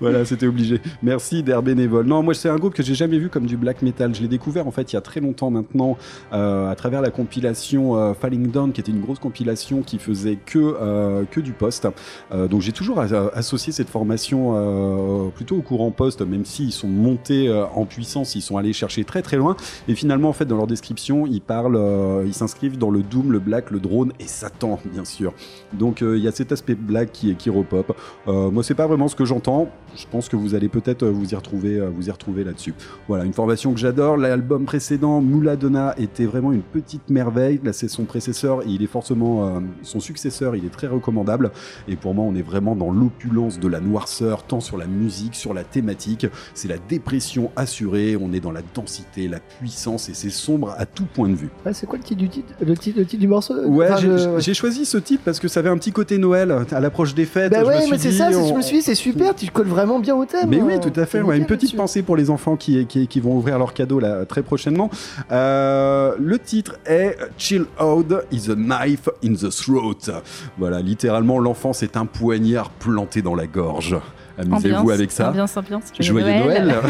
Voilà, c'était obligé. Merci d'air bénévole. Non, moi c'est un groupe que j'ai jamais vu comme du black metal. Je l'ai découvert en fait il y a très longtemps maintenant euh, à travers la compilation euh, Falling Down, qui était une grosse compilation qui faisait que euh, que du post. Donc j'ai toujours associé cette formation plutôt au courant post, même s'ils sont montés en puissance, ils sont allés chercher très très loin. Et finalement en fait dans leur description ils parlent, ils s'inscrivent dans le doom, le black, le drone et Satan bien sûr. Donc euh, il y a cet aspect black qui, qui repop. Euh, moi, c'est pas vraiment ce que j'entends. Je pense que vous allez peut-être euh, vous y retrouver, euh, vous y retrouver là-dessus. Voilà, une formation que j'adore. L'album précédent, Mouladonna, était vraiment une petite merveille. Là, c'est son précesseur et il est forcément euh, son successeur. Il est très recommandable. Et pour moi, on est vraiment dans l'opulence de la noirceur, tant sur la musique, sur la thématique. C'est la dépression assurée. On est dans la densité, la puissance et c'est sombre à tout point de vue. Ouais, C'est quoi le titre du titre le titre, le titre du morceau? Ouais, Enfin, j'ai- je- j'ai choisi ce titre parce que ça avait un petit côté Noël à l'approche des fêtes. Bah Je me ouais, suis mais c'est ça, je me suis dit, c'est super, tu colles vraiment bien au thème. Mais oui, euh, tout à fait. ouais, une petite pensée pour les enfants qui, qui, qui vont ouvrir leurs cadeaux là, très prochainement. Euh, le titre est Chill Out is a knife in the throat. Voilà, littéralement, l'enfant c'est un poignard planté dans la gorge. Amusez-vous avec ça. Ambiance, ambiance. Joyeux Noël. [LAUGHS]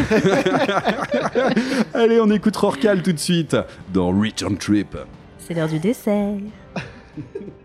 [LAUGHS] Allez, on écoute Rorcal tout de suite dans Return Trip. C'est l'heure du dessert. [LAUGHS]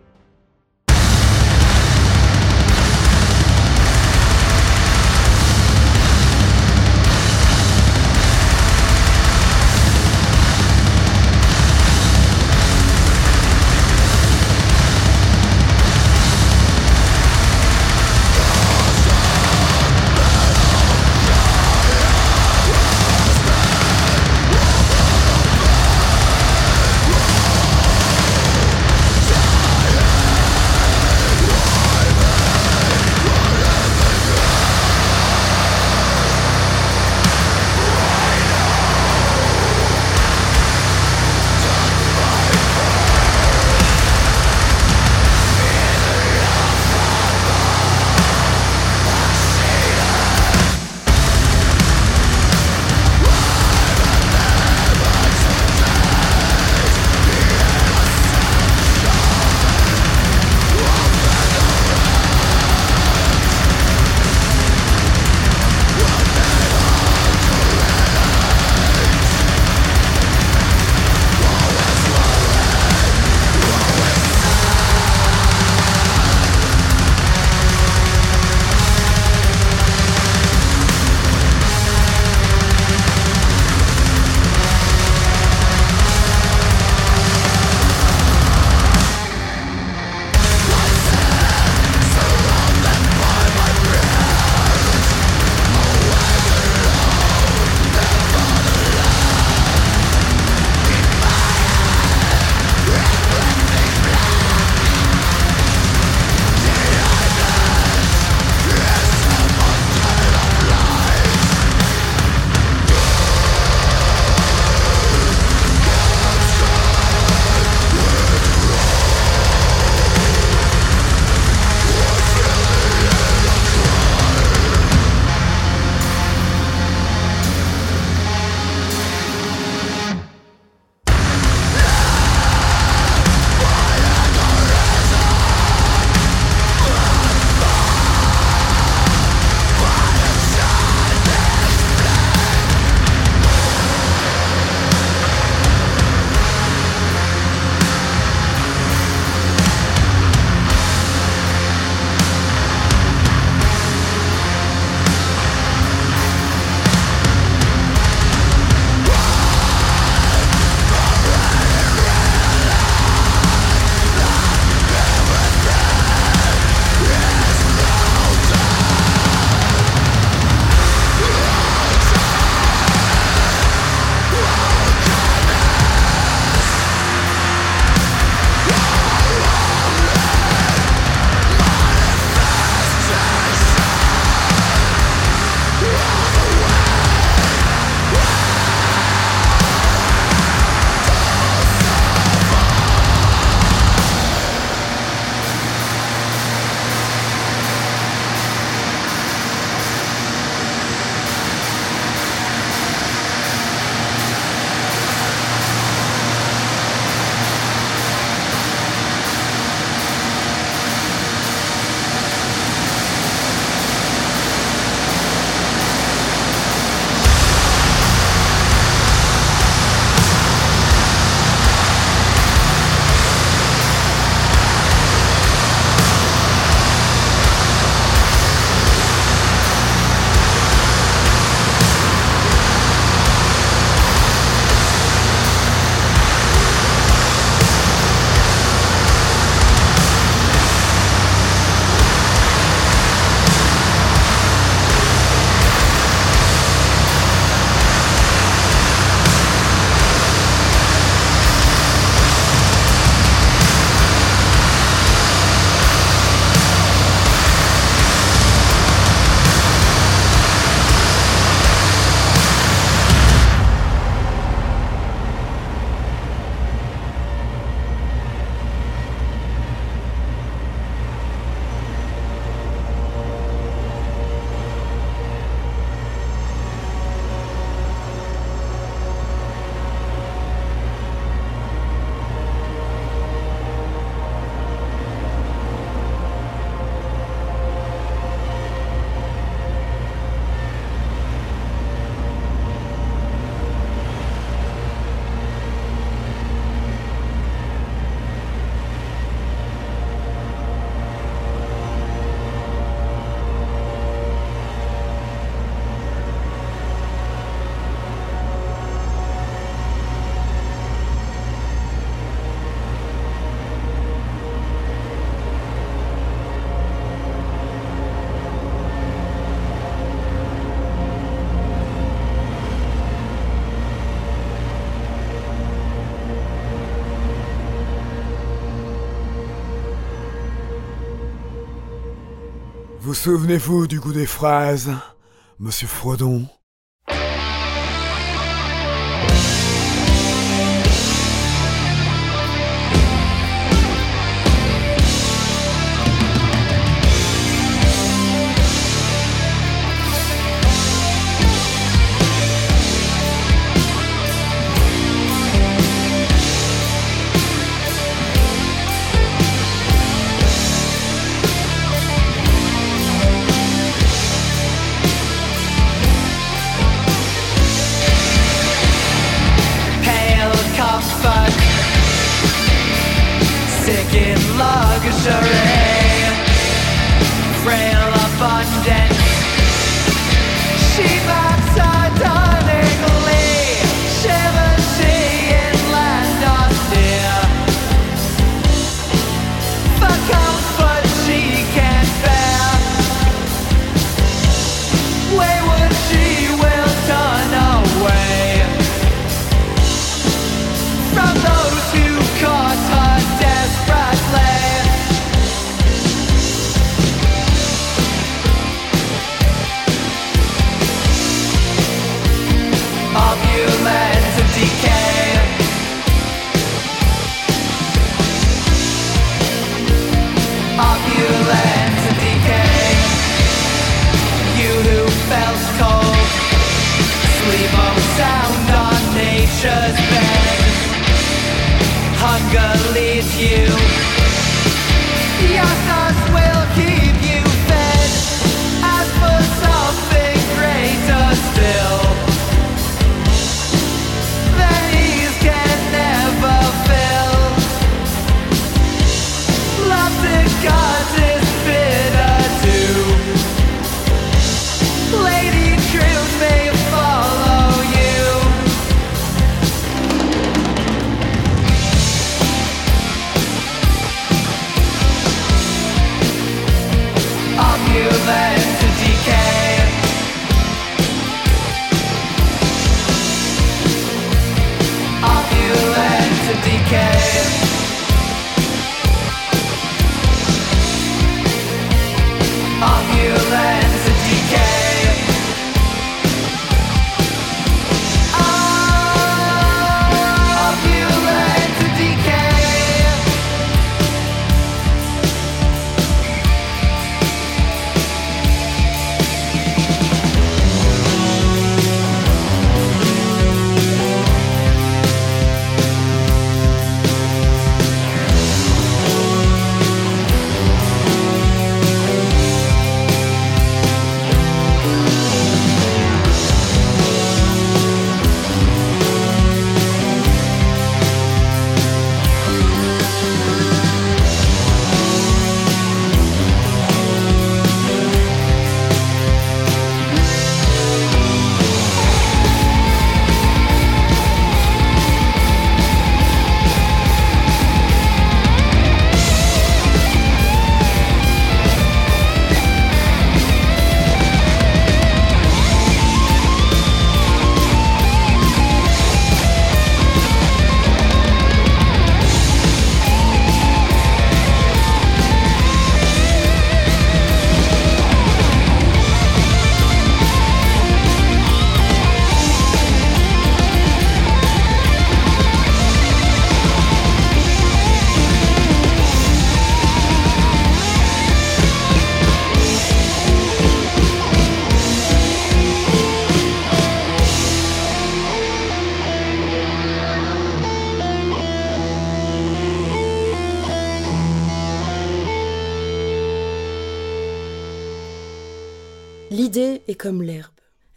Souvenez-vous du goût des phrases, monsieur Frodon?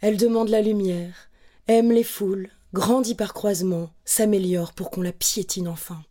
Elle demande la lumière, aime les foules, grandit par croisement, s'améliore pour qu'on la piétine enfin.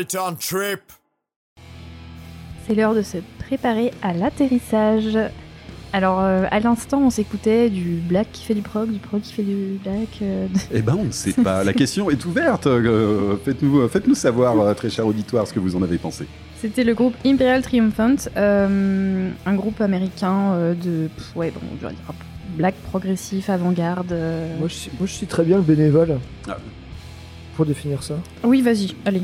Return trip. C'est l'heure de se préparer à l'atterrissage. Alors, euh, à l'instant, on s'écoutait du black qui fait du prog, du prog qui fait du black. euh, de- Eh ben, on ne sait pas. La question est ouverte. Euh, Faites-nous faites savoir, très cher auditoire, ce que vous en avez pensé. C'était le groupe Imperial Triumphant, euh, un groupe américain euh, de. pff, ouais, bon, je vais dire black progressif, avant-garde. euh. Moi je, suis- moi, je suis très bien le bénévole. Ah. Pour définir ça. Oui, vas-y, allez.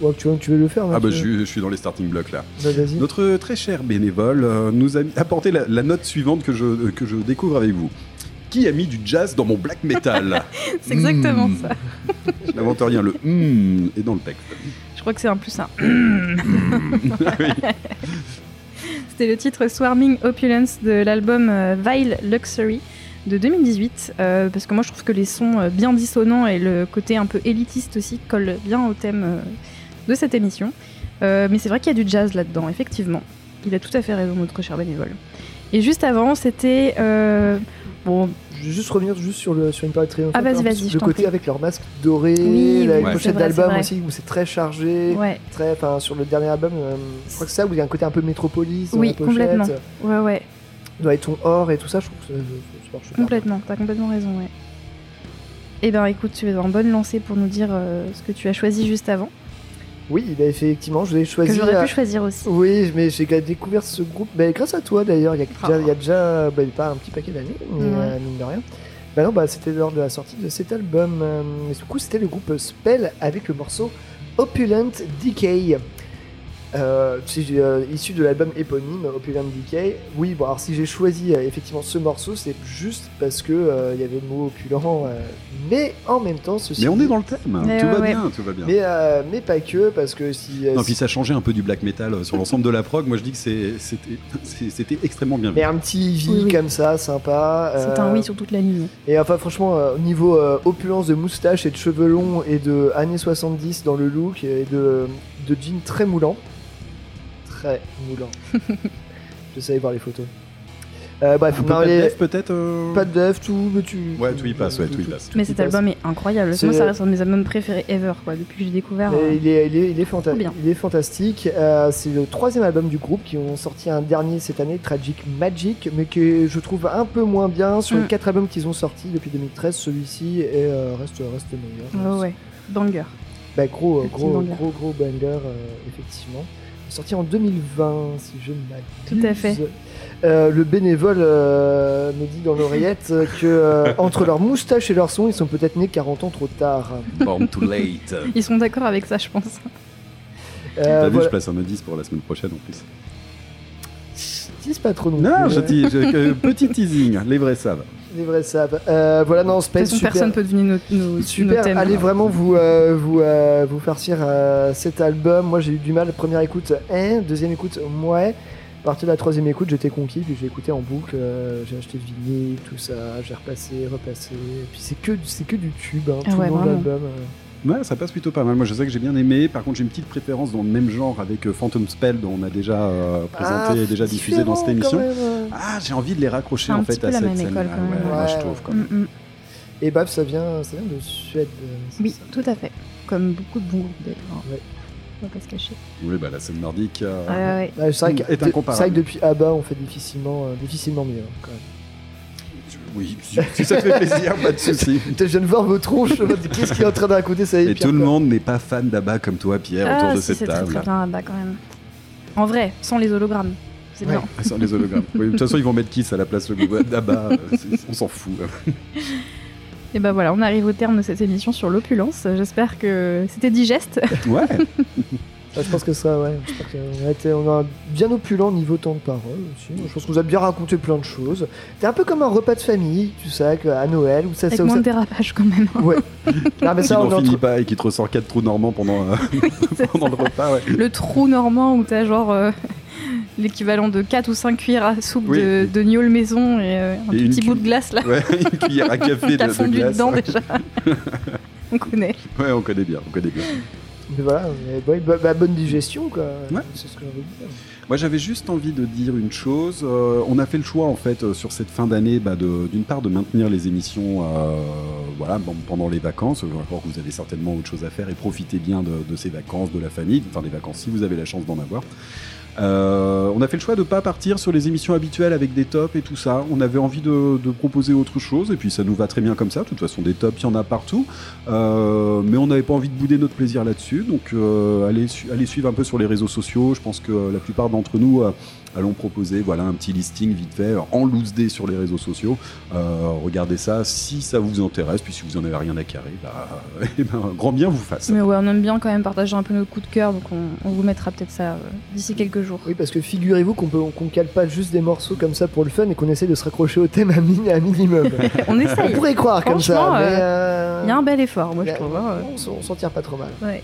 Ouais, tu, veux, tu veux le faire Ah bah, je, suis- je suis dans les starting blocks là. Bah, Vas-y. Notre très cher bénévole euh, nous a apporté la, la note suivante que je, euh, que je découvre avec vous. Qui a mis du jazz dans mon black metal [LAUGHS] C'est exactement Mm. ça. Je [LAUGHS] n'invente rien, le mm est dans le texte. Je crois que c'est un plus un. [LAUGHS] Oui. C'était le titre Swarming Opulence de l'album euh, Vile Luxury de 2018. euh, parce que moi je trouve que les sons euh, bien dissonants et le côté un peu élitiste aussi collent bien au thème euh, de cette émission. Euh, mais c'est vrai qu'il y a du jazz là-dedans, effectivement. Il a tout à fait raison, notre cher bénévole. Et juste avant, c'était. euh, bon, Je vais juste revenir juste sur, le, sur une période très Ah, vas-y, vas-y, Le côté prie. avec leur masque doré, Oui, la pochette d'album aussi où c'est très chargé. ouais, Très, enfin, sur le dernier album, euh, je crois que c'est ça où il y a un côté un peu métropolis dans Oui, la complètement. ouais, ouais, Dans les tons or et tout ça, je trouve que ça, ça- complètement. T'as complètement raison, ouais. Eh ben écoute, tu es en bonne lancée pour nous dire euh, ce que tu as choisi juste avant. Oui, bah, effectivement, je l'ai Que choisi. j'aurais euh, pu choisir aussi. Oui, mais j'ai découvert ce groupe bah, grâce à toi d'ailleurs. Il y a Ah. déjà, il y a déjà bah, pas un petit paquet d'années, mais euh, mine de rien. Bah non, bah, c'était lors de la sortie de cet album. euh, et du coup, c'était le groupe Spell avec le morceau Opulent Decay. Euh, c'est euh, issu de l'album éponyme Opulent Decay. Oui, bon, alors si j'ai choisi euh, effectivement ce morceau, c'est juste parce que euh, il y avait le mot opulent, euh, mais en même temps, ceci. Mais on est dans le thème. Mais tout ouais, va ouais. bien, tout va bien. Mais, euh, mais pas que, parce que si. euh, Non, si- puis ça changeait un peu du black metal euh, sur l'ensemble de la prog. Moi, je dis que c'est- c'était extrêmement bien vu. mais un petit V Oui, oui. comme ça, sympa. C'est euh, un oui sur toute la ligne. Et enfin, franchement, euh, au niveau euh, opulence de moustache et de cheveux longs et de années 70 dans le look et de, de jeans très moulants. Très moulant. [LAUGHS] J'essaie de voir les photos. Euh, bref, non, pas de les- peut-être euh pas de def, tout, mais tu. Ouais, tout y passe, ouais, tout y passe. Mais cet passe. album est incroyable. C'est- Moi, ça reste un de mes albums préférés ever, quoi. Depuis que j'ai découvert. Euh, il, est, il, est, il, est fanta- il est fantastique. Euh, c'est le troisième album du groupe qui ont sorti un dernier cette année, Tragic Magic, mais que je trouve un peu moins bien. Sur les Mm. quatre albums qu'ils ont sortis depuis 2013, celui-ci est, euh, reste, reste meilleur. Ouais, ouais. Banger. Bah, gros, gros, banger. gros, gros banger, euh, effectivement. Sorti en 2020, si je ne m'abuse. Tout à fait. Euh, le bénévole euh, me dit dans l'oreillette [LAUGHS] que euh, entre leur moustache et leur son, ils sont peut-être nés 40 ans trop tard. Born too late. Ils sont d'accord avec ça, je pense. Euh, T'as vu, voilà. je place un indice pour la semaine prochaine en plus. Dis pas trop non, Non, plus, je euh, dis, je- euh, petit teasing, les vrais savent. Les vrais savent. Euh, voilà, non, façon, super. personne peut deviner nos, nos, nos Super, thèmes. allez vraiment vous, euh, vous, euh, vous farcir euh, cet album. Moi j'ai eu du mal, première écoute, hein, deuxième écoute, ouais. À partir de la troisième écoute, j'étais conquis, puis j'ai écouté en boucle, euh, j'ai acheté le vinyle, tout ça, j'ai repassé, repassé. Et puis c'est que, c'est que du tube, hein, Ah tout ouais, le long de l'album. Ouais, ça passe plutôt pas mal. Moi, je sais que j'ai bien aimé. Par contre, j'ai une petite préférence dans le même genre avec euh, Phantom Spell, dont on a déjà euh, présenté, Ah, déjà diffusé dans cette émission. euh. Ah, j'ai envie de les raccrocher C'est un en petit fait peu à la cette même scène. école, quand même. Ouais, Ouais, je trouve. Quand même. Mm, mm. Et Bab, ça vient, ça vient de Suède. Oui, ça? tout à fait. Comme beaucoup de bons groupes d'ailleurs. Ouais. On va pas se cacher. Oui, bah la scène nordique. euh, ouais, que, Est de- incomparable. c'est vrai que depuis ABBA, on fait difficilement, euh, difficilement mieux. hein, quand même. Oui, si, ça te fait plaisir, pas de souci. Putain, [LAUGHS] je viens de voir vos tronches, qu'est-ce qui est en train de raconter ça y est, Et Pierre, tout le monde n'est pas fan d'Abba comme toi, Pierre, autour Ah, de si, cette c'est très table. très bien là-bas quand même. En vrai, sans les hologrammes. C'est Ouais. bien. Sans les hologrammes. Oui, de toute façon, ils vont mettre Kiss à la place [LAUGHS] d'Abba. euh, on s'en fout. [LAUGHS] Et ben voilà, on arrive au terme de cette émission sur l'opulence. J'espère que c'était digeste. Ouais. Je pense que ça, ouais. A, été, on a bien opulent niveau temps de parole aussi. Je pense qu'on vous a bien raconté plein de choses. C'est un peu comme un repas de famille, tu sais, que- à Noël. Où ça, Avec ça, moins ça- de dérapage quand même. [LAUGHS] Ouais. Non, mais ça, on n'en finit pas et qui te ressort quatre trous normands pendant, euh, [LAUGHS] [LAUGHS] pendant le repas. Ouais. Le trou normand où t'as genre euh, l'équivalent de 4 ou 5 cuillères à soupe Oui. de, de gnôle maison et euh, un Et petit bout de glace là. Ouais, une cuillère à café de, de fondu glace. dedans déjà. on connaît. Ouais, on connaît bien, on connaît bien. Mais voilà, mais ouais, bah, bah, bonne digestion, quoi. Ouais. C'est ce que de dire. Moi, j'avais juste envie de dire une chose. Euh, on a fait le choix, en fait, euh, sur cette fin d'année, bah, d'une part, de maintenir les émissions euh, voilà, bon, pendant les vacances. Je rapport que vous avez certainement autre chose à faire et profitez bien de, de ces vacances, de la famille, enfin des vacances si vous avez la chance d'en avoir. Euh, on a fait le choix de pas partir sur les émissions habituelles avec des tops et tout ça. On avait envie de, proposer autre chose et puis ça nous va très bien comme ça. De toute façon, des tops, il y en a partout. Euh, mais on n'avait pas envie de bouder notre plaisir là-dessus. Donc euh, allez, su- allez suivre un peu sur les réseaux sociaux. Je pense que la plupart d'entre nous allons proposer voilà, un petit listing vite fait en loose day sur les réseaux sociaux. Euh, regardez ça si ça vous intéresse. Puis si vous en avez rien à carrer, bah, [LAUGHS] eh ben, grand bien vous fasse. Mais ouais, on aime bien quand même partager un peu nos coups de cœur, donc on, on vous mettra peut-être ça euh, d'ici quelques jours. Oui, parce que figurez-vous qu'on peut, qu'on cale pas juste des morceaux comme ça pour le fun et qu'on essaie de se raccrocher au thème à, mi- à minimum. on [LAUGHS] On essaye. pourrait croire comme ça, euh, euh, Il y a un bel effort, moi je trouve. hein, on s'en- on s'en tire pas trop mal. Ouais.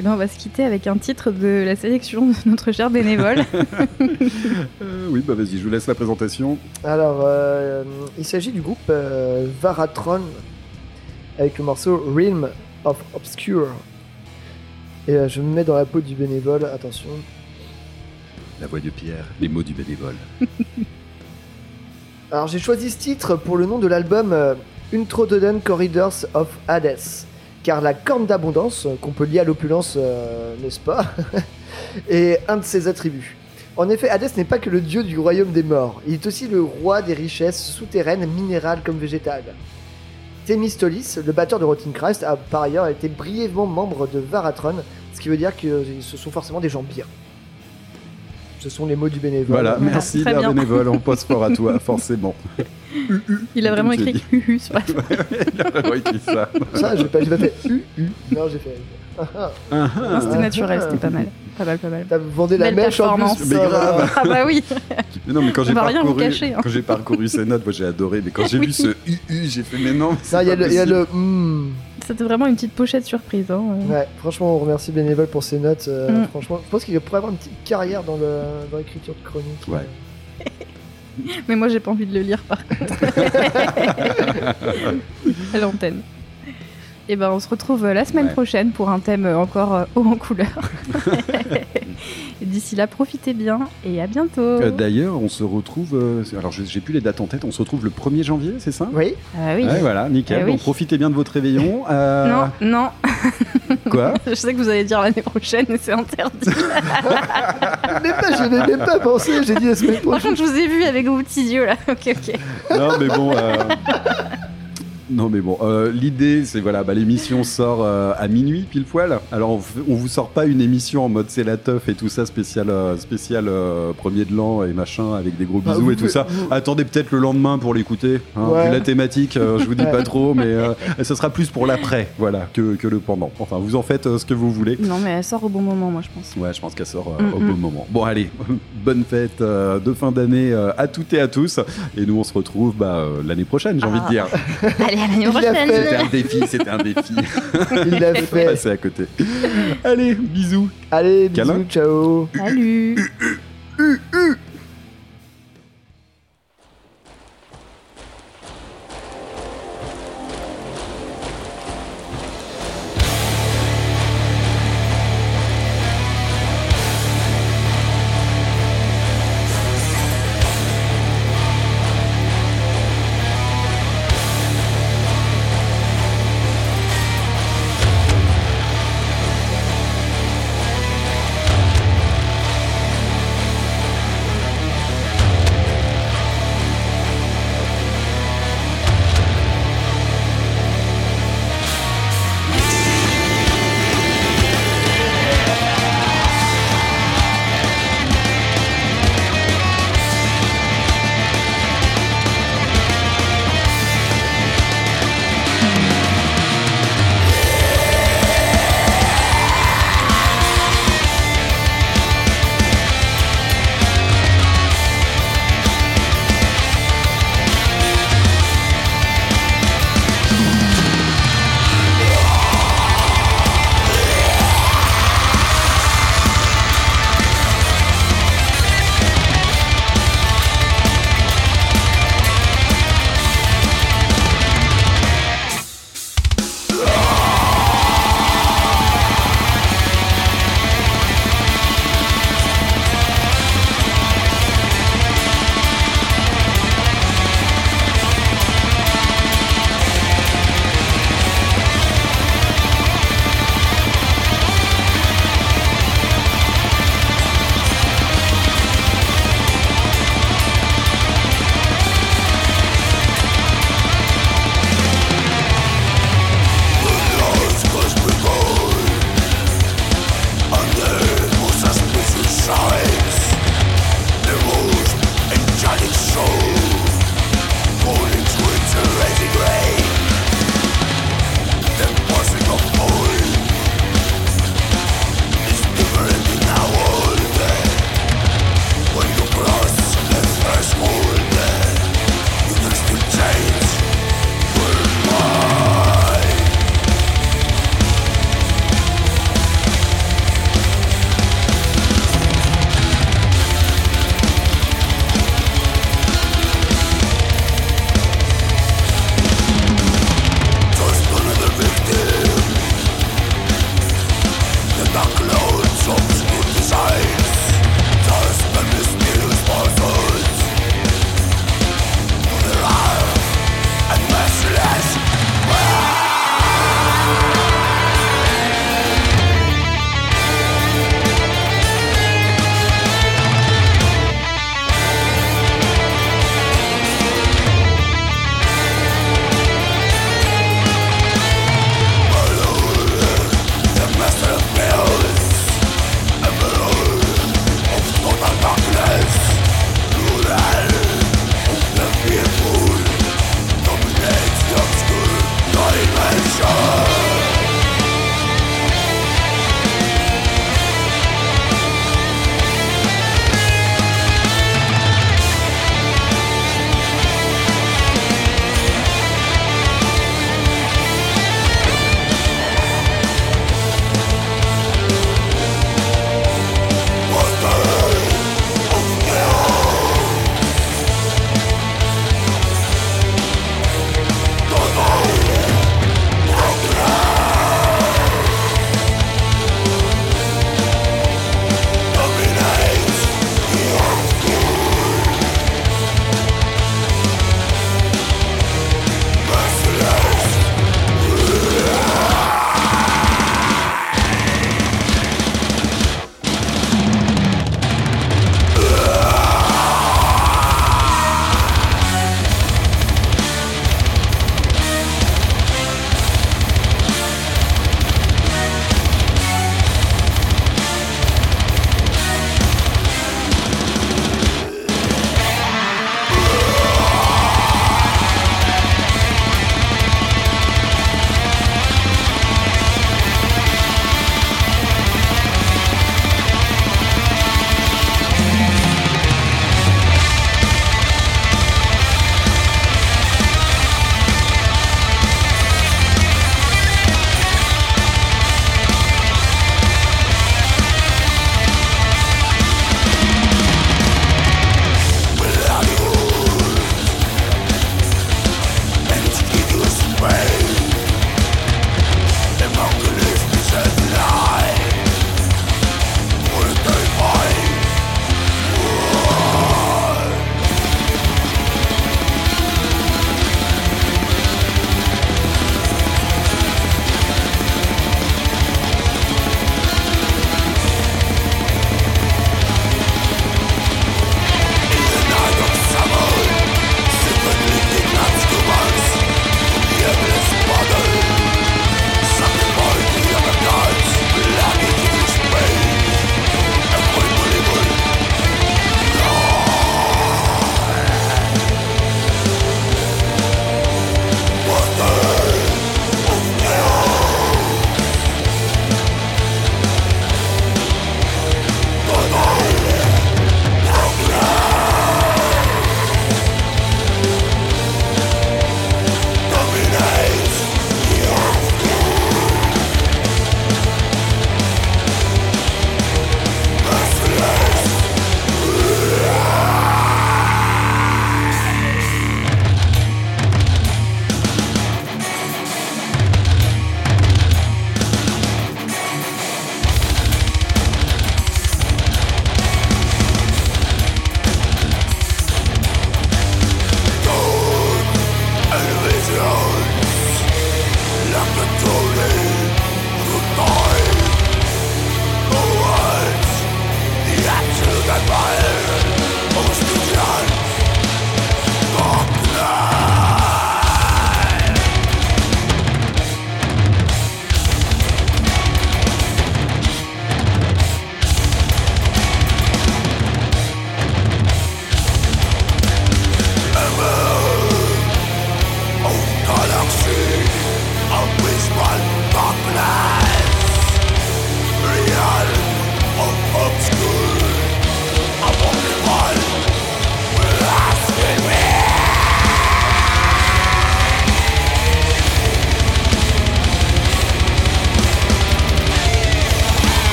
Et ben on va se quitter avec un titre de la sélection de notre cher bénévole. [LAUGHS] [LAUGHS] Euh, oui, bah vas-y, je vous laisse la présentation. Alors, euh, il s'agit du groupe euh, Varatron avec le morceau Realm of Obscure. Et euh, je me mets dans la peau du bénévole, attention. La voix de Pierre, les mots du bénévole. [LAUGHS] Alors, j'ai choisi ce titre pour le nom de l'album euh, Untrodden Corridors of Hades. Car la corne d'abondance, euh, qu'on peut lier à l'opulence, euh, n'est-ce pas [LAUGHS] est un de ses attributs. En effet, Hadès n'est pas que le dieu du royaume des morts, il est aussi le roi des richesses souterraines, minérales comme végétales. Themistolis, le batteur de Rotten Christ, a par ailleurs été brièvement membre de Varatron, ce qui veut dire que ce sont forcément des gens bien. Ce sont les mots du bénévole. Voilà, Voilà, merci, bénévole, on pose fort à [LAUGHS] toi, forcément. Il a vraiment écrit Huhu sur la Il a vraiment écrit ça. Ça, j'ai pas, pas fait U, U. Non, j'ai fait. Ah, Non, ah. c'était naturel, c'était pas mal. Pas mal, pas mal. T'as vendu la mèche en performance. plus. Mais grave. Ah bah oui Mais [LAUGHS] non, mais quand On j'ai va rien vous parcouru, cacher, hein. quand j'ai parcouru ces notes, moi j'ai adoré. Mais quand j'ai Oui. vu ce UU, j'ai fait mais non. c'est il y a pas le. il y a le. C'était vraiment une petite pochette surprise. Hein. Ouais, franchement, on remercie Bénévole pour ses notes. euh, Mm. Franchement, je pense qu'il pourrait avoir une petite carrière dans le- dans l'écriture de chronique. Ouais. [LAUGHS] Mais moi j'ai pas envie de le lire par contre. [LAUGHS] à l'antenne. Et ben on se retrouve euh, la semaine Ouais. prochaine pour un thème euh, encore euh, haut en couleur. [LAUGHS] D'ici là, profitez bien et à bientôt. Euh, D'ailleurs, on se retrouve. euh, alors, j'ai plus les dates en tête. On se retrouve le 1er janvier, c'est ça? Oui, Ah oui. Ouais, voilà, nickel. Eh oui. Donc, profitez bien de votre réveillon. [LAUGHS] Euh, Non, non, [LAUGHS] Quoi? Je sais que vous allez dire l'année prochaine, mais c'est interdit. mais pas, je n'ai même pas pensé, j'ai dit la semaine Par prochaine. contre, je vous ai vu avec vos petits yeux là. Ok, ok. Non, mais bon. Non mais bon, euh, l'idée c'est voilà, bah, l'émission sort euh, à minuit pile poil. Alors on, vous sort pas une émission en mode c'est la teuf et tout ça spécial euh, spécial euh, premier de l'an et machin avec des gros Ah, bisous vous et tout ça. vous- Attendez peut-être le lendemain pour l'écouter. Hein, Ouais. Vu la thématique, euh, je vous dis pas trop, mais euh, [LAUGHS] ça sera plus pour l'après, voilà, que, que le pendant. Enfin, vous en faites euh, ce que vous voulez. Non, mais elle sort au bon moment, moi je pense. Ouais, je pense qu'elle sort euh, Mm, au mm. bon moment. Bon, allez, [LAUGHS] bonne fête euh, de fin d'année euh, à toutes et à tous. Et nous, on se retrouve bah, euh, l'année prochaine, j'ai envie de Ah. dire. [LAUGHS] Allez, à l'année Il l'a prochaine. fait. C'était un défi, c'était un défi. Il l'a fait. passer à côté. Allez, bisous. Allez, bisous, Câlin. ciao. Salut.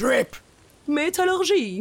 Don't trip! Métallurgie.